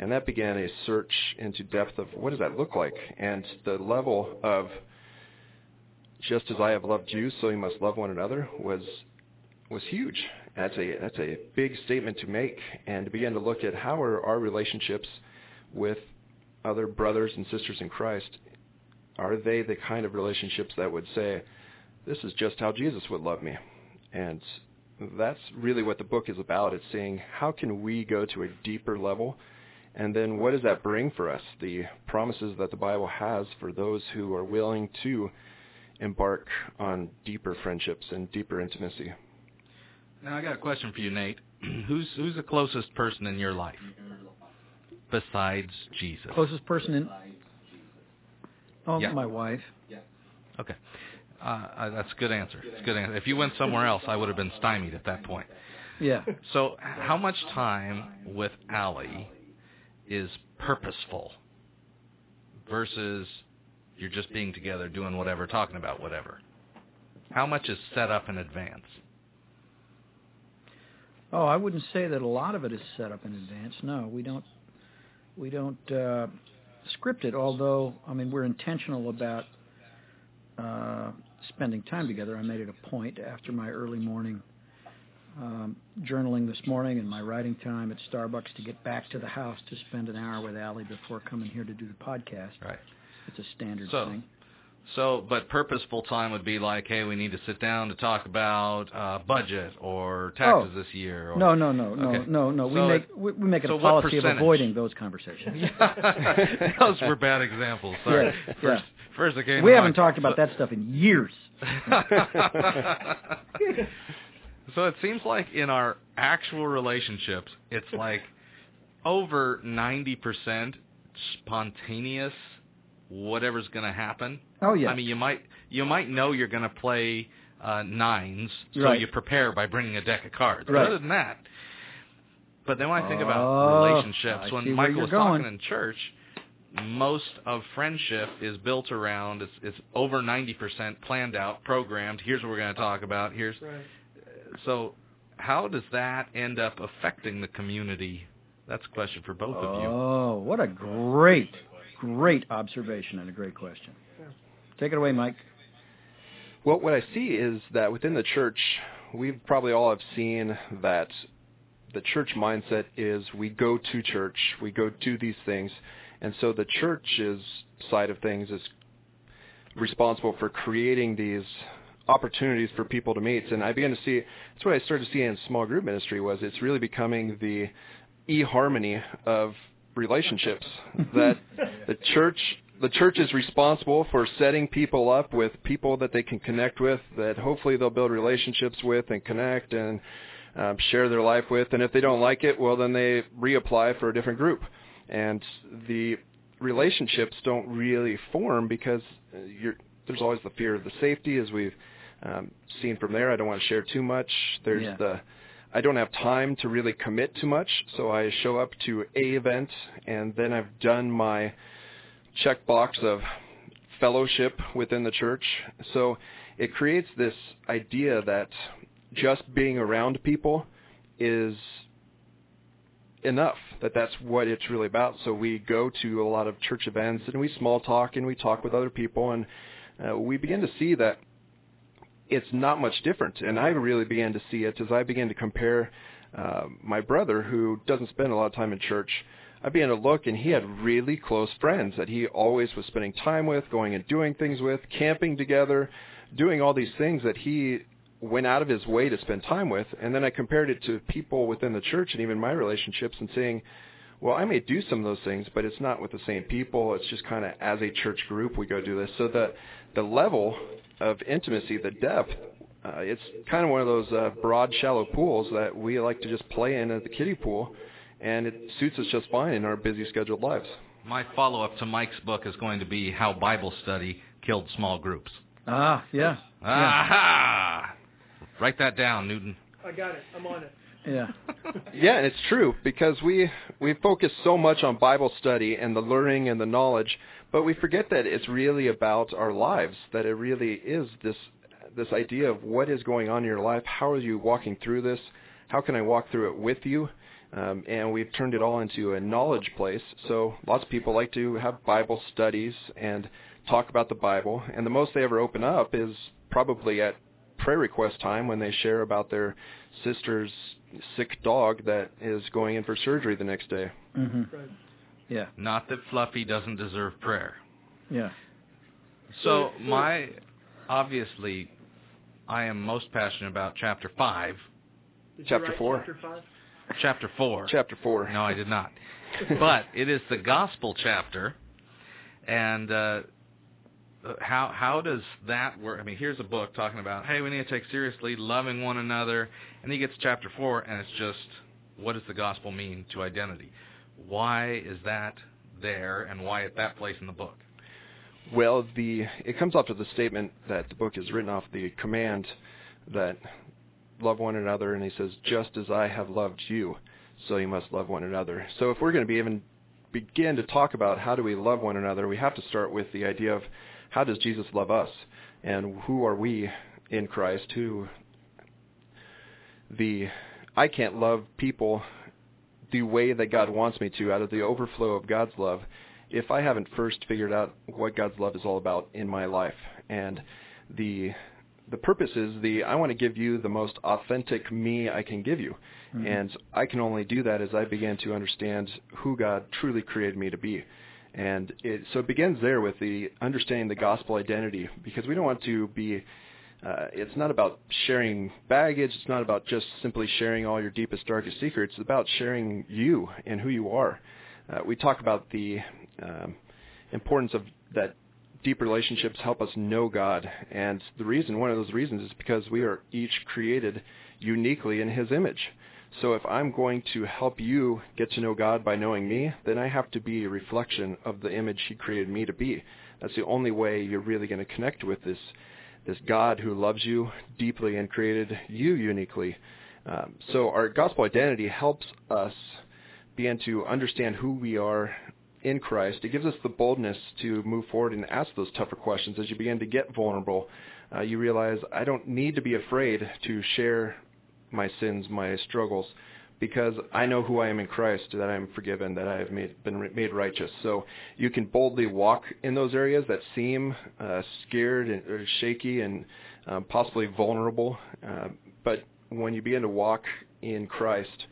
And that began a search into depth of what does that look like, and the level of just as I have loved you, so you must love one another was was huge. That's a that's a big statement to make, and to begin to look at how are our relationships with other brothers and sisters in Christ. Are they the kind of relationships that would say, "This is just how Jesus would love me," and that's really what the book is about. It's saying how can we go to a deeper level, and then what does that bring for us? The promises that the Bible has for those who are willing to embark on deeper friendships and deeper intimacy.
Now I got a question for you, Nate. who's who's the closest person in your life besides Jesus?
Closest person in? Oh,
Yeah.
my wife. Yeah.
Okay, uh, uh, that's a good answer. It's a good answer. If you went somewhere else, I would have been stymied at that point.
Yeah.
So, how much time with Allie is purposeful versus you're just being together, doing whatever, talking about whatever? How much is set up in advance?
Oh, I wouldn't say that a lot of it is set up in advance. No, we don't. We don't uh, script it. Although, I mean, we're intentional about uh, spending time together. I made it a point after my early morning um, journaling this morning and my writing time at Starbucks to get back to the house to spend an hour with Allie before coming here to do the podcast.
Right.
It's a standard
So,
thing.
So, but purposeful time would be like, hey, we need to sit down to talk about uh, budget or taxes this year. Or,
No, no, no, no,
Okay.
no, no. We
So
make
it-
we, we make it
so
a policy of avoiding those conversations.
Those were bad examples. Sorry.
Yeah,
First, first it came
we haven't
mind.
talked about that stuff in years.
so it seems like in our actual relationships, it's like over 90% spontaneous whatever's going to happen.
Oh yeah.
I mean, you might you might know you're going to play uh, nines, so
Right.
you prepare by bringing a deck of cards. But
Right.
other than that, but then when I think
Oh,
about relationships,
I
when Michael was talking in church, most of friendship is built around it's, it's over 90% planned out, programmed. Here's what we're going to talk about. Here's
Right.
so how does that end up affecting the community? That's a question for both of you.
Oh, what a great, great observation and a great question. Take it away, Mike.
Well, what I see is that within the church, we probably all have seen that the church mindset is we go to church, we go do these things, and so the church's side of things is responsible for creating these opportunities for people to meet. And I began to see that's what I started to see in small group ministry was it's really becoming the e-harmony of relationships that the church the church is responsible for setting people up with people that they can connect with that hopefully they'll build relationships with and connect and um, share their life with. And if they don't like it well then they reapply for a different group. And the relationships don't really form because uh, you're, there's always the fear of the safety as we've um, seen from there. I don't want to share too much. There's
Yeah.
the I don't have time to really commit too much, so I show up to a event and then I've done my checkbox of fellowship within the church. So it creates this idea that just being around people is enough that that's what it's really about so we go to a lot of church events and we small talk and we talk with other people and uh, we begin to see that it's not much different. And I really began to see it as I began to compare uh, my brother, who doesn't spend a lot of time in church. I began to look, and he had really close friends that he always was spending time with, going and doing things with, camping together, doing all these things that he went out of his way to spend time with. And then I compared it to people within the church and even my relationships and saying, well, I may do some of those things, but it's not with the same people. It's just kind of as a church group we go do this. So the the level of intimacy, the depth, uh, it's kind of one of those uh, broad, shallow pools that we like to just play in at the kiddie pool, and it suits us just fine in our busy scheduled lives.
My follow-up to Mike's book is going to be how Bible study killed small groups.
Ah, yeah.
Aha! Write that down, Newton.
I got it. I'm on it.
Yeah.
Yeah, and it's true because we we focus so much on Bible study and the learning and the knowledge, but we forget that it's really about our lives. That it really is this this idea of what is going on in your life. How are you walking through this? How can I walk through it with you? Um, and we've turned it all into a knowledge place. So lots of people like to have Bible studies and talk about the Bible, and the most they ever open up is probably at prayer request time when they share about their sister's sick dog that is going in for surgery the next day.
hmm
Right.
Yeah.
Not that Fluffy doesn't deserve prayer.
Yeah.
So my obviously I am most passionate about chapter 5,
Did
Chapter four.
Chapter five.
chapter 4.
Chapter 4.
No, I did not. but it is the gospel chapter, and uh, how how does that work? I mean, here's a book talking about hey, we need to take seriously loving one another, and he gets to chapter four, and it's just what does the gospel mean to identity? Why is that there, and why at that place in the book?
Well, the it comes off of the statement that the book is written off the command that love one another, and he says, "Just as I have loved you, so you must love one another." So, if we're going to be even begin to talk about how do we love one another, we have to start with the idea of how does Jesus love us, and who are we in Christ? Who the I can't love people the way that God wants me to, out of the overflow of God's love, if I haven't first figured out what God's love is all about in my life. And the the purpose is the I want to give you the most authentic me I can give you.
Mhm.
And I can only do that as I begin to understand who God truly created me to be. And it, so it begins there with the understanding the gospel identity because we don't want to be uh, it's not about sharing baggage. It's not about just simply sharing all your deepest, darkest secrets. It's about sharing you and who you are. Uh, we talk about the um, importance of that deep relationships help us know God, and the reason, one of those reasons, is because we are each created uniquely in His image. So if I'm going to help you get to know God by knowing me, then I have to be a reflection of the image He created me to be. That's the only way you're really going to connect with this this God who loves you deeply and created you uniquely. Um, so our gospel identity helps us begin to understand who we are in Christ. It gives us the boldness to move forward and ask those tougher questions. As you begin to get vulnerable, uh, you realize I don't need to be afraid to share my sins, my struggles, because I know who I am in Christ, that I am forgiven, that I have made, been made righteous. So you can boldly walk in those areas that seem uh, scared and or shaky and um, possibly vulnerable. Uh, but when you begin to walk in Christ,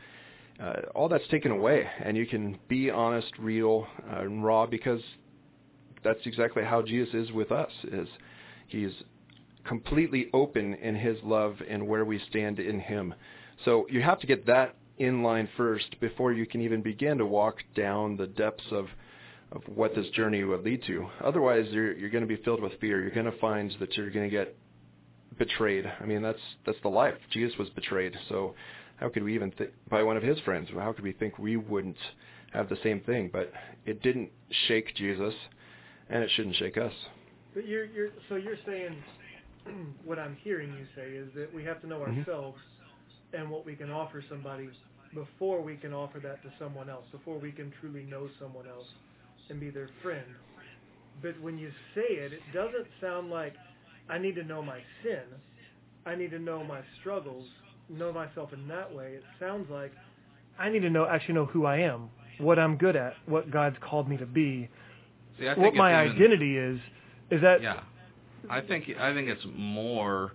uh, all that's taken away, and you can be honest, real, uh, and raw, because that's exactly how Jesus is with us. Is He's completely open in His love and where we stand in Him. So you have to get that in line first before you can even begin to walk down the depths of of what this journey would lead to. Otherwise, you're you're going to be filled with fear. You're going to find that you're going to get betrayed. I mean, that's that's the life. Jesus was betrayed. So how could we even think by one of his friends? How could we think we wouldn't have the same thing? But it didn't shake Jesus, and it shouldn't shake us.
But you're you're so you're saying what I'm hearing you say is that we have to know
Mhm.
ourselves and what we can offer somebody before we can offer that to someone else, before we can truly know someone else and be their friend. But when you say it, it doesn't sound like I need to know my sin. I need to know my struggles, know myself in that way. It sounds like I need to know actually know who I am, what I'm good at, what God's called me to be,
See, I think
what my
even-
identity is. Is that
Yeah, I think I think it's more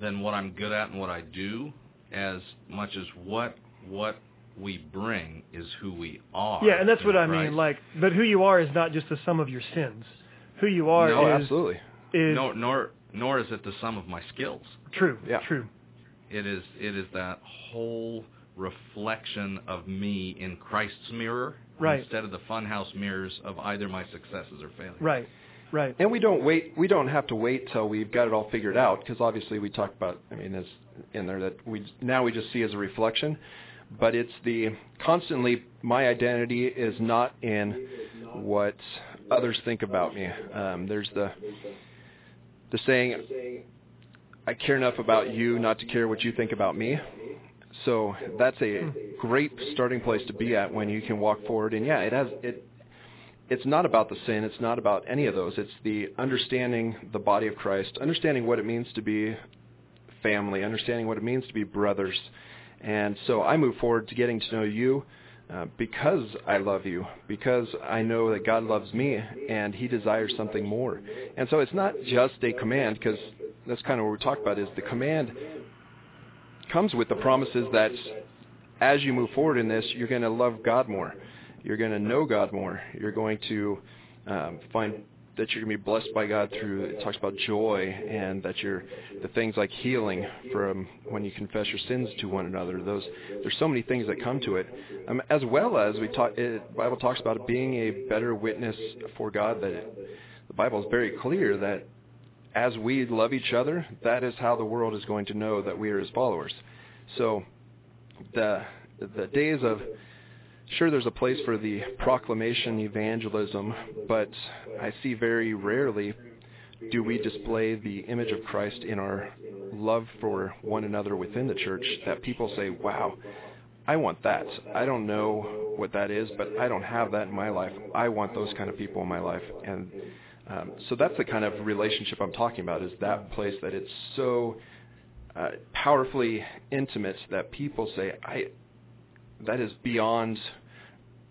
than what I'm good at and what I do, as much as what what we bring is who we are.
Yeah, and that's
in
what I mean. Like, but who you are is not just the sum of your sins. Who you are
No,
is
absolutely.
is
nor nor nor is it the sum of my skills.
true.
Yeah.
True.
It is it is that whole reflection of me in Christ's mirror
Right.
instead of the funhouse mirrors of either my successes or failures.
Right. Right.
And we don't wait. We don't have to wait till we've got it all figured out, because obviously we talk about. I mean, as in there that we now we just see as a reflection, but it's the constantly. My identity is not in what others think about me. Um, there's the the saying, "I care enough about you not to care what you think about me." So that's a great starting place to be at when you can walk forward. And yeah, it has it. It's not about the sin. It's not about any of those. It's the understanding the body of Christ, understanding what it means to be family, understanding what it means to be brothers. And so I move forward to getting to know you uh, because I love you, because I know that God loves me and he desires something more. And so it's not just a command because that's kind of what we talk about is the command comes with the promises that as you move forward in this, you're going to love God more. You're going to know God more. You're going to um, find that you're going to be blessed by God through it talks about joy and that you're the things like healing from when you confess your sins to one another. Those there's so many things that come to it. Um, as well as we talk it, Bible talks about being a better witness for God that it, the Bible is very clear that as we love each other that is how the world is going to know that we are his followers. So the the days of sure there's a place for the proclamation evangelism, but I see very rarely do we display the image of Christ in our love for one another within the church that people say, wow, I want that. I don't know what that is, but I don't have that in my life. I want those kind of people in my life. And um, so that's the kind of relationship I'm talking about is that place that it's so uh, powerfully intimate that people say, I, that is beyond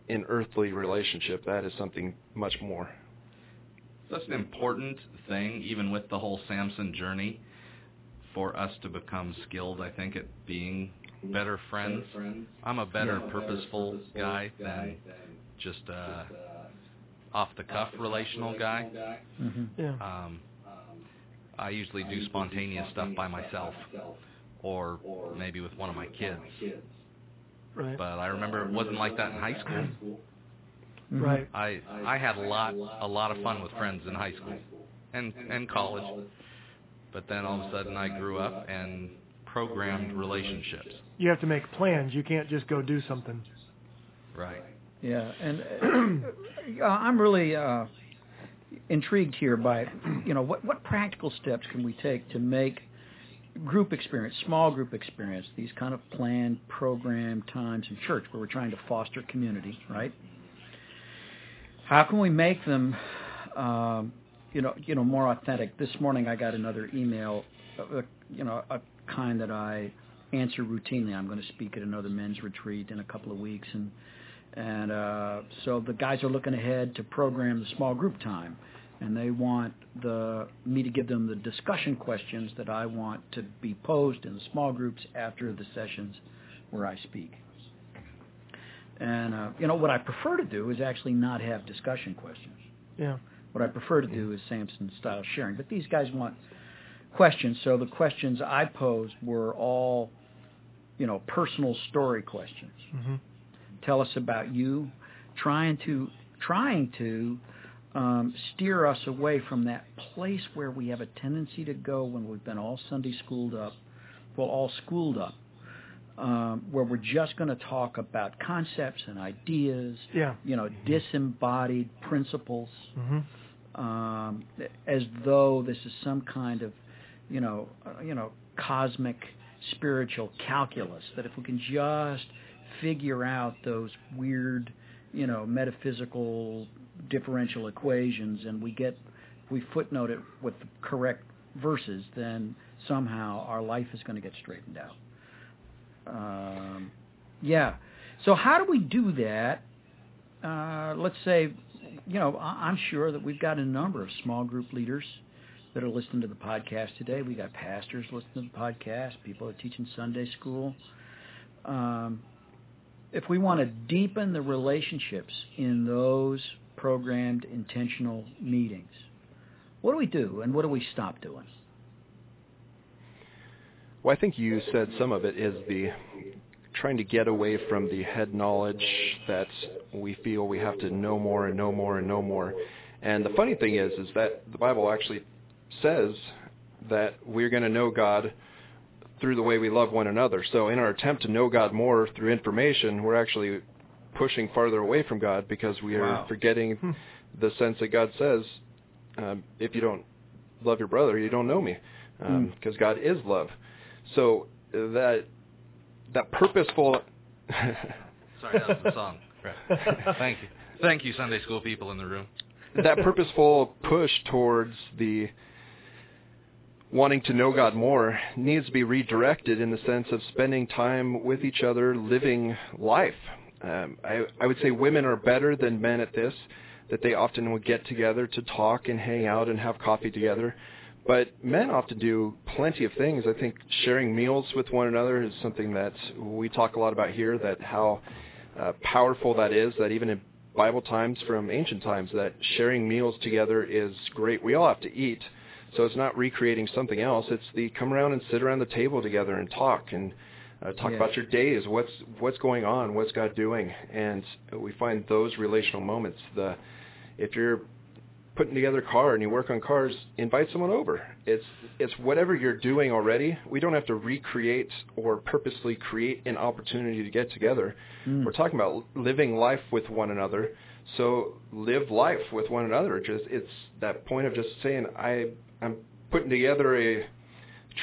an earthly relationship. That is something much more.
That's an important thing, even with the whole Samson journey, for us to become skilled, I think, at being better friends. I'm a better purposeful guy than just a off-the-cuff relational guy.
Mm-hmm. Yeah.
Um, I usually do spontaneous stuff by myself or maybe with one of my kids.
Right.
But I remember it wasn't like that in high school.
Mm-hmm. Right.
I I had a lot a lot of fun with friends in high school and and college. But then all of a sudden I grew up and programmed relationships.
You have to make plans. You can't just go do something.
Right.
Yeah, and uh, I'm really uh, intrigued here by, you know, what what practical steps can we take to make group experience, small group experience, these kind of planned program times in church where we're trying to foster community, right? How can we make them, um, you know, you know, more authentic? This morning I got another email, uh, you know, a kind that I answer routinely. I'm going to speak at another men's retreat in a couple of weeks, and and uh, so the guys are looking ahead to program the small group time and they want the me to give them the discussion questions that I want to be posed in the small groups after the sessions where I speak. And uh, you know what I prefer to do is actually not have discussion questions.
Yeah.
What I prefer to do is Samson style sharing. But these guys want questions, so the questions I posed were all, you know, personal story questions.
Mm-hmm.
Tell us about you, trying to trying to um, steer us away from that place where we have a tendency to go when we've been all Sunday schooled up, well, all schooled up, um, where we're just going to talk about concepts and ideas,
Yeah.
you know, disembodied principles,
Mm-hmm.
um, as though this is some kind of, you know, uh, you know, cosmic spiritual calculus. That if we can just figure out those weird, you know, metaphysical differential equations and we get we footnote it with the correct verses, then somehow our life is going to get straightened out. Um, yeah. So how do we do that? Uh, let's say, you know, I- I'm sure that we've got a number of small group leaders that are listening to the podcast today. We got pastors listening to the podcast, people that teach in Sunday school. Um, if we want to deepen the relationships in those programmed intentional meetings, what do we do and what do we stop doing?
Well, I think you said some of it is the trying to get away from the head knowledge that we feel we have to know more and know more and know more. And the funny thing is, is that the Bible actually says that we're going to know God through the way we love one another. So in our attempt to know God more through information, we're actually pushing farther away from God because we are
Wow.
forgetting hmm. the sense that God says, um, if you don't love your brother, you don't know me, um, hmm. because God is love. So uh, that that purposeful.
Sorry, that was the song. Right. Thank you. Thank you, Sunday school people in the room.
that purposeful push towards the wanting to know God more needs to be redirected in the sense of spending time with each other, living life. Um, I, I would say women are better than men at this, that they often will get together to talk and hang out and have coffee together. But men often do plenty of things. I think sharing meals with one another is something that we talk a lot about here, that how uh, powerful that is, that even in Bible times from ancient times, that sharing meals together is great. We all have to eat, so it's not recreating something else. It's the come around and sit around the table together and talk and uh, talk
Yeah.
about your days, what's what's going on, what's God doing, and we find those relational moments. The if you're putting together a car and you work on cars, invite someone over. It's it's whatever you're doing already. We don't have to recreate or purposely create an opportunity to get together.
Mm.
We're talking about living life with one another. So live life with one another. Just it's that point of just saying I I'm putting together a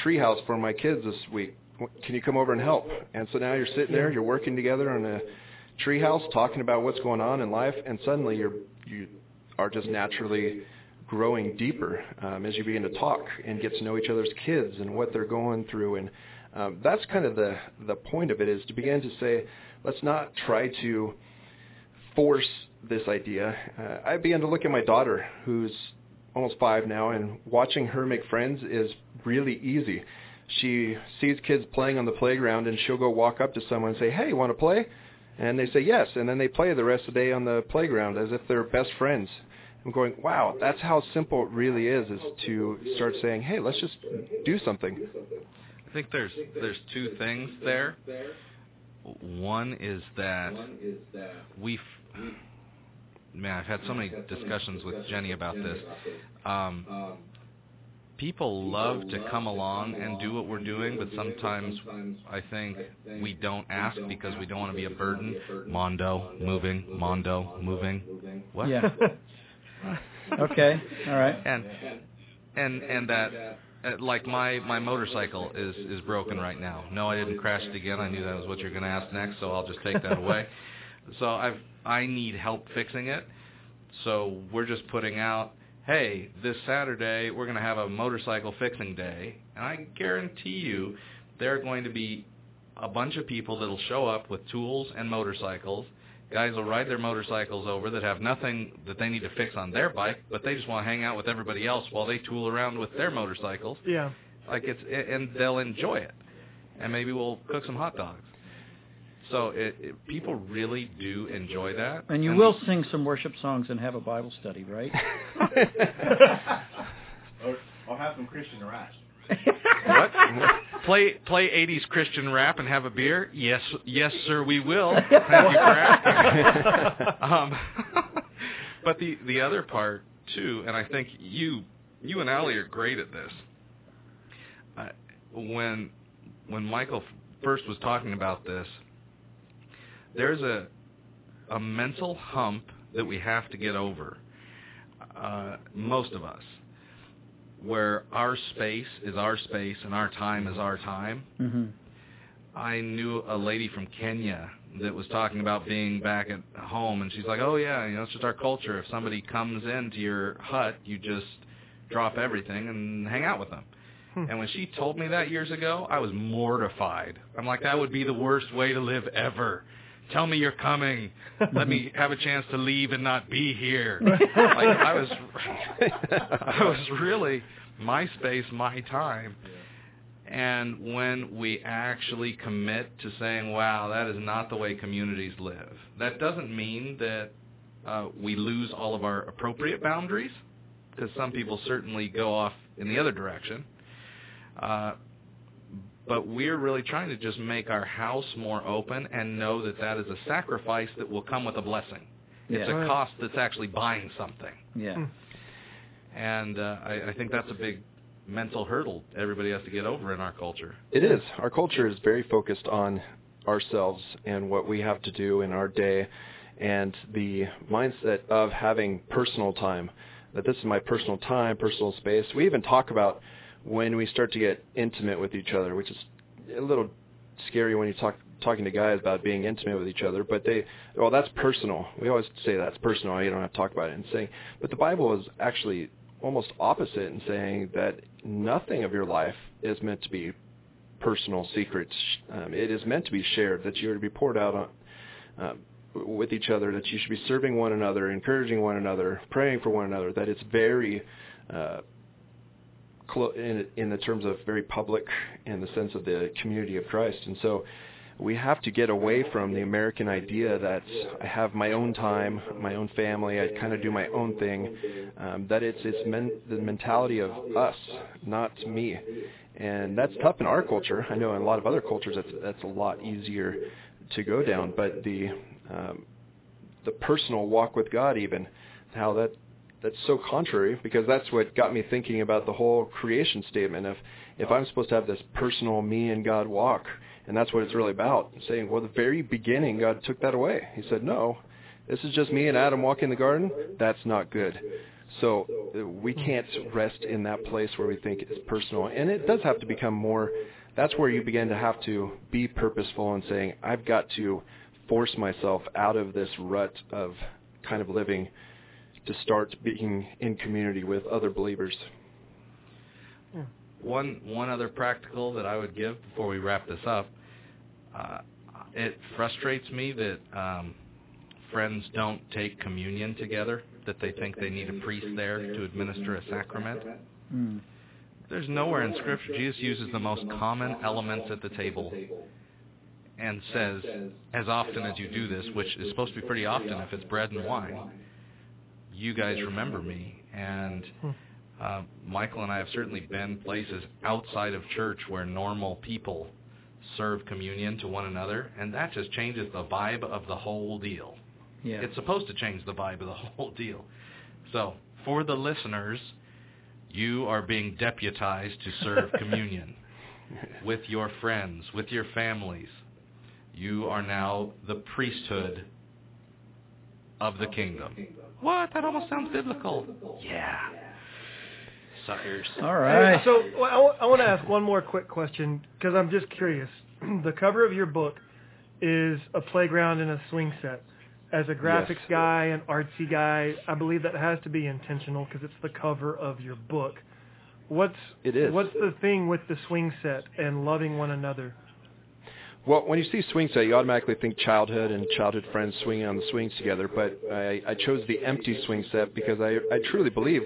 treehouse for my kids this week. Can you come over and help? And so now you're sitting there, you're working together on a treehouse, talking about what's going on in life, and suddenly you're you are just naturally growing deeper um, as you begin to talk and get to know each other's kids and what they're going through. And um, that's kind of the the point of it is to begin to say, let's not try to force this idea. Uh, I began to look at my daughter, who's almost five now, and watching her make friends is really easy. She sees kids playing on the playground, and she'll go walk up to someone and say, "Hey, want to play?" And they say yes, and then they play the rest of the day on the playground as if they're best friends. I'm going, wow, that's how simple it really is, is to start saying, hey, let's just do something.
I think there's there's two things there. One is that we've man, I've had so many discussions with Jenny about this. Um, people love to come along and do what we're doing, but sometimes I think we don't ask because we don't want to be a burden. Mondo moving, Mondo moving. What?
Yeah. okay. All right.
and and and that uh, like my my motorcycle is is broken right now. No, I didn't crash it again. I knew that was what you're going to ask next, so I'll just take that away. So I've I need help fixing it. So we're just putting out, hey, this Saturday we're going to have a motorcycle fixing day, and I guarantee you there are going to be a bunch of people that'll show up with tools and motorcycles. Guys will ride their motorcycles over that have nothing that they need to fix on their bike, but they just want to hang out with everybody else while they tool around with their motorcycles.
yeah.
Like it's and they'll enjoy it, and maybe we'll cook some hot dogs. So it, it, people really do enjoy that.
And you will sing some worship songs and have a Bible study, right?
Or, or have some Christian rap.
what? play play 80s Christian rap and have a beer? Yes, yes, sir, we will. Thank you for asking. um, but the the other part too, and I think you you and Allie are great at this. Uh, when when Michael first was talking about this, there's a a mental hump that we have to get over. Uh, most of us, where our space is our space and our time is our time.
hmm
I knew a lady from Kenya that was talking about being back at home, and she's like, "Oh yeah, you know, it's just our culture. If somebody comes into your hut, you just drop everything and hang out with them." And when she told me that years ago, I was mortified. I'm like, that would be the worst way to live ever. Tell me you're coming. Let me have a chance to leave and not be here. like I was, I was really my space, my time. And when we actually commit to saying, wow, that is not the way communities live, that doesn't mean that uh, we lose all of our appropriate boundaries, because some people certainly go off in the other direction. Uh, but we're really trying to just make our house more open and know that that is a sacrifice that will come with a blessing. It's a cost that's actually buying something.
Yeah.
And uh, I, I think that's a big mental hurdle everybody has to get over in our culture.
It is. Our culture is very focused on ourselves and what we have to do in our day and the mindset of having personal time, that this is my personal time, personal space. We even talk about when we start to get intimate with each other, which is a little scary when you talk talking to guys about being intimate with each other, but they, well, that's personal. We always say that's personal. You don't have to talk about it and saying, but the Bible is actually almost opposite in saying that nothing of your life is meant to be personal secrets. Um, it is meant to be shared. That you are to be poured out on. Um, with each other, that you should be serving one another, encouraging one another, praying for one another, that it's very uh, clo- in, in the terms of very public in the sense of the community of Christ. And so we have to get away from the American idea that I have my own time, my own family, I kind of do my own thing, um, that it's, it's men, the mentality of us, not me. And that's tough in our culture. I know in a lot of other cultures that's, that's a lot easier to go down, but the um, the personal walk with God even how that that's so contrary because that's what got me thinking about the whole creation statement of if I'm supposed to have this personal me and God walk and that's what it's really about saying well the very beginning God took that away. He said no this is just me and Adam walking the garden. That's not good. So uh, we can't rest in that place where we think it's personal. And it does have to become more that's where you begin to have to be purposeful and saying I've got to force myself out of this rut of kind of living to start being in community with other believers.
One one other practical that I would give before we wrap this up. Uh, it frustrates me that um, friends don't take communion together. That they think they need a priest there to administer a sacrament.
Mm.
There's nowhere in Scripture Jesus uses the most common elements at the table and says, as often as you do this, which is supposed to be pretty often if it's bread and wine, you guys remember me. And uh, Michael and I have certainly been places outside of church where normal people serve communion to one another, and that just changes the vibe of the whole deal.
Yeah.
It's supposed to change the vibe of the whole deal. So, for the listeners, you are being deputized to serve communion with your friends, with your families. You are now the priesthood of the kingdom. What? That almost sounds biblical. Yeah. Suckers.
All right.
Hey, so well, I, want to ask one more quick question because I'm just curious. the cover of your book is a playground and a swing set. As a graphics
Yes.
guy, an artsy guy, I believe that has to be intentional because it's the cover of your book. What's
It is.
what's the thing with the swing set and loving one another?
Well, when you see swing set, you automatically think childhood and childhood friends swinging on the swings together. But I, I chose the empty swing set because I, I truly believe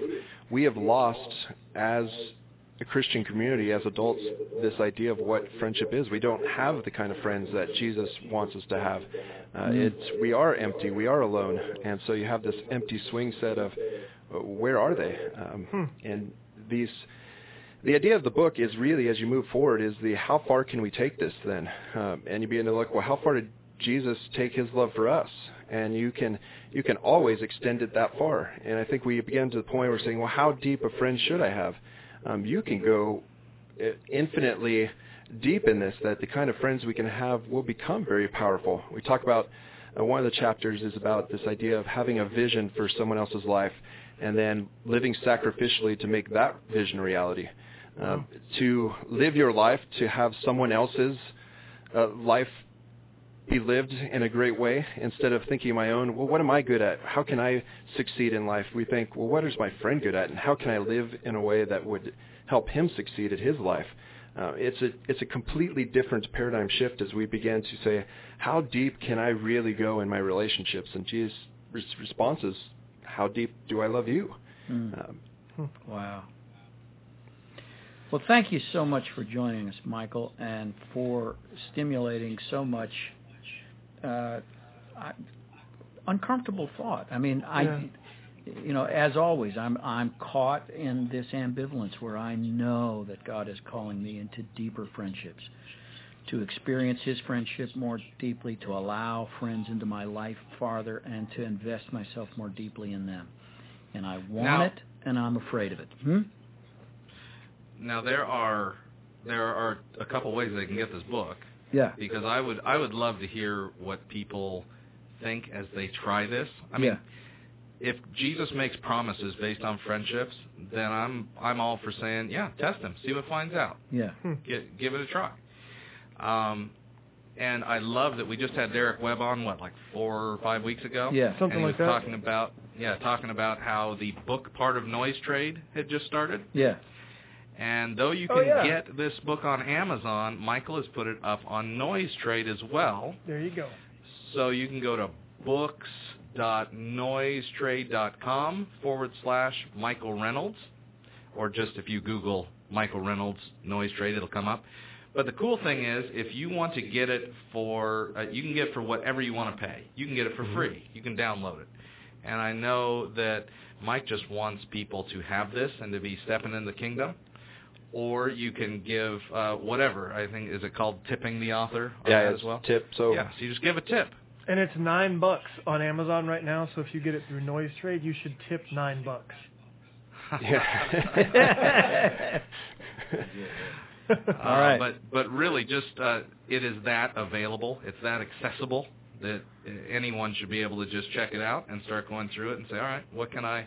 we have lost as a Christian community, as adults, this idea of what friendship is. We don't have the kind of friends that Jesus wants us to have. Uh, it's we are empty, we are alone, and so you have this empty swing set of uh, where are they? Um, And these the idea of the book is really, as you move forward, is the how far can we take this then? Um, and you begin to look, well, how far did Jesus take his love for us? And you can you can always extend it that far. And I think we begin to the point where we're saying, well, how deep a friend should I have? Um, you can go uh, infinitely deep in this. That the kind of friends we can have will become very powerful. We talk about uh, one of the chapters is about this idea of having a vision for someone else's life and then living sacrificially to make that vision a reality. Uh, to live your life, to have someone else's uh, life be lived in a great way instead of thinking my own, well, what am I good at? How can I succeed in life? We think, well, what is my friend good at? And how can I live in a way that would help him succeed at his life? Uh, it's a it's a completely different paradigm shift as we begin to say, how deep can I really go in my relationships? And Jesus' res- response is, how deep do I love you?
Mm.
Um,
Wow. Well, thank you so much for joining us, Michael, and for stimulating so much uh, I, uncomfortable thought. I mean, I,
Yeah.
you know, as always, I'm I'm caught in this ambivalence where I know that God is calling me into deeper friendships, to experience His friendship more deeply, to allow friends into my life farther, and to invest myself more deeply in them. And I want
Now-
it, and I'm afraid of it. Hmm?
Now there are there are a couple ways they can get this book
Yeah.
because I would I would love to hear what people think as they try this. I mean, if Jesus makes promises based on friendships, then I'm I'm all for saying, yeah, test him, see what finds out.
Yeah.
Get, give it a try. Um, And I love that we just had Derek Webb on what like four or five weeks ago.
Yeah.
Something
and he
like
was
that.
talking about yeah, talking about how the book part of NoiseTrade had just started.
Yeah.
And though you
Oh,
can
yeah.
get this book on Amazon, Michael has put it up on Noise Trade as well.
There you go.
So you can go to books.noisetrade.com forward slash Michael Reynolds, or just if you Google Michael Reynolds NoiseTrade, it'll come up. But the cool thing is, if you want to get it for, uh, you can get it for whatever you want to pay. You can get it for free. You can download it. And I know that Mike just wants people to have this and to be stepping in the kingdom. Or you can give uh, whatever. I think is it called tipping the author
Yeah,
as well.
tip. So
Yeah, so you just give a tip.
And it's nine bucks on Amazon right now. So if you get it through Noise Trade, you should tip nine bucks.
yeah.
Uh,
All right.
But but really, just uh, it is that available. It's that accessible that uh, anyone should be able to just check it out and start going through it and say, all right, what can I?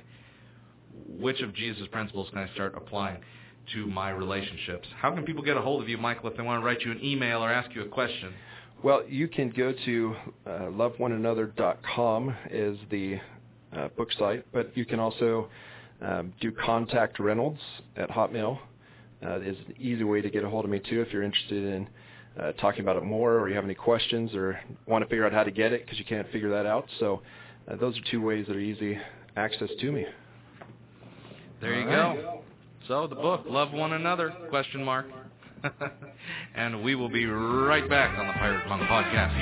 Which of Jesus' principles can I start applying to my relationships? How can people get a hold of you, Michael, if they want to write you an email or ask you a question?
Well, you can go to uh, loveoneanother.com is the uh, book site, but you can also um, do contact Reynolds at Hotmail. Uh, is an easy way to get a hold of me too if you're interested in uh, talking about it more, or you have any questions, or want to figure out how to get it because you can't figure that out. So uh, those are two ways that are easy access to me.
There you
All right.
So the book, Love One Another? Question mark. and we will be right back on the Pirate Monk podcast.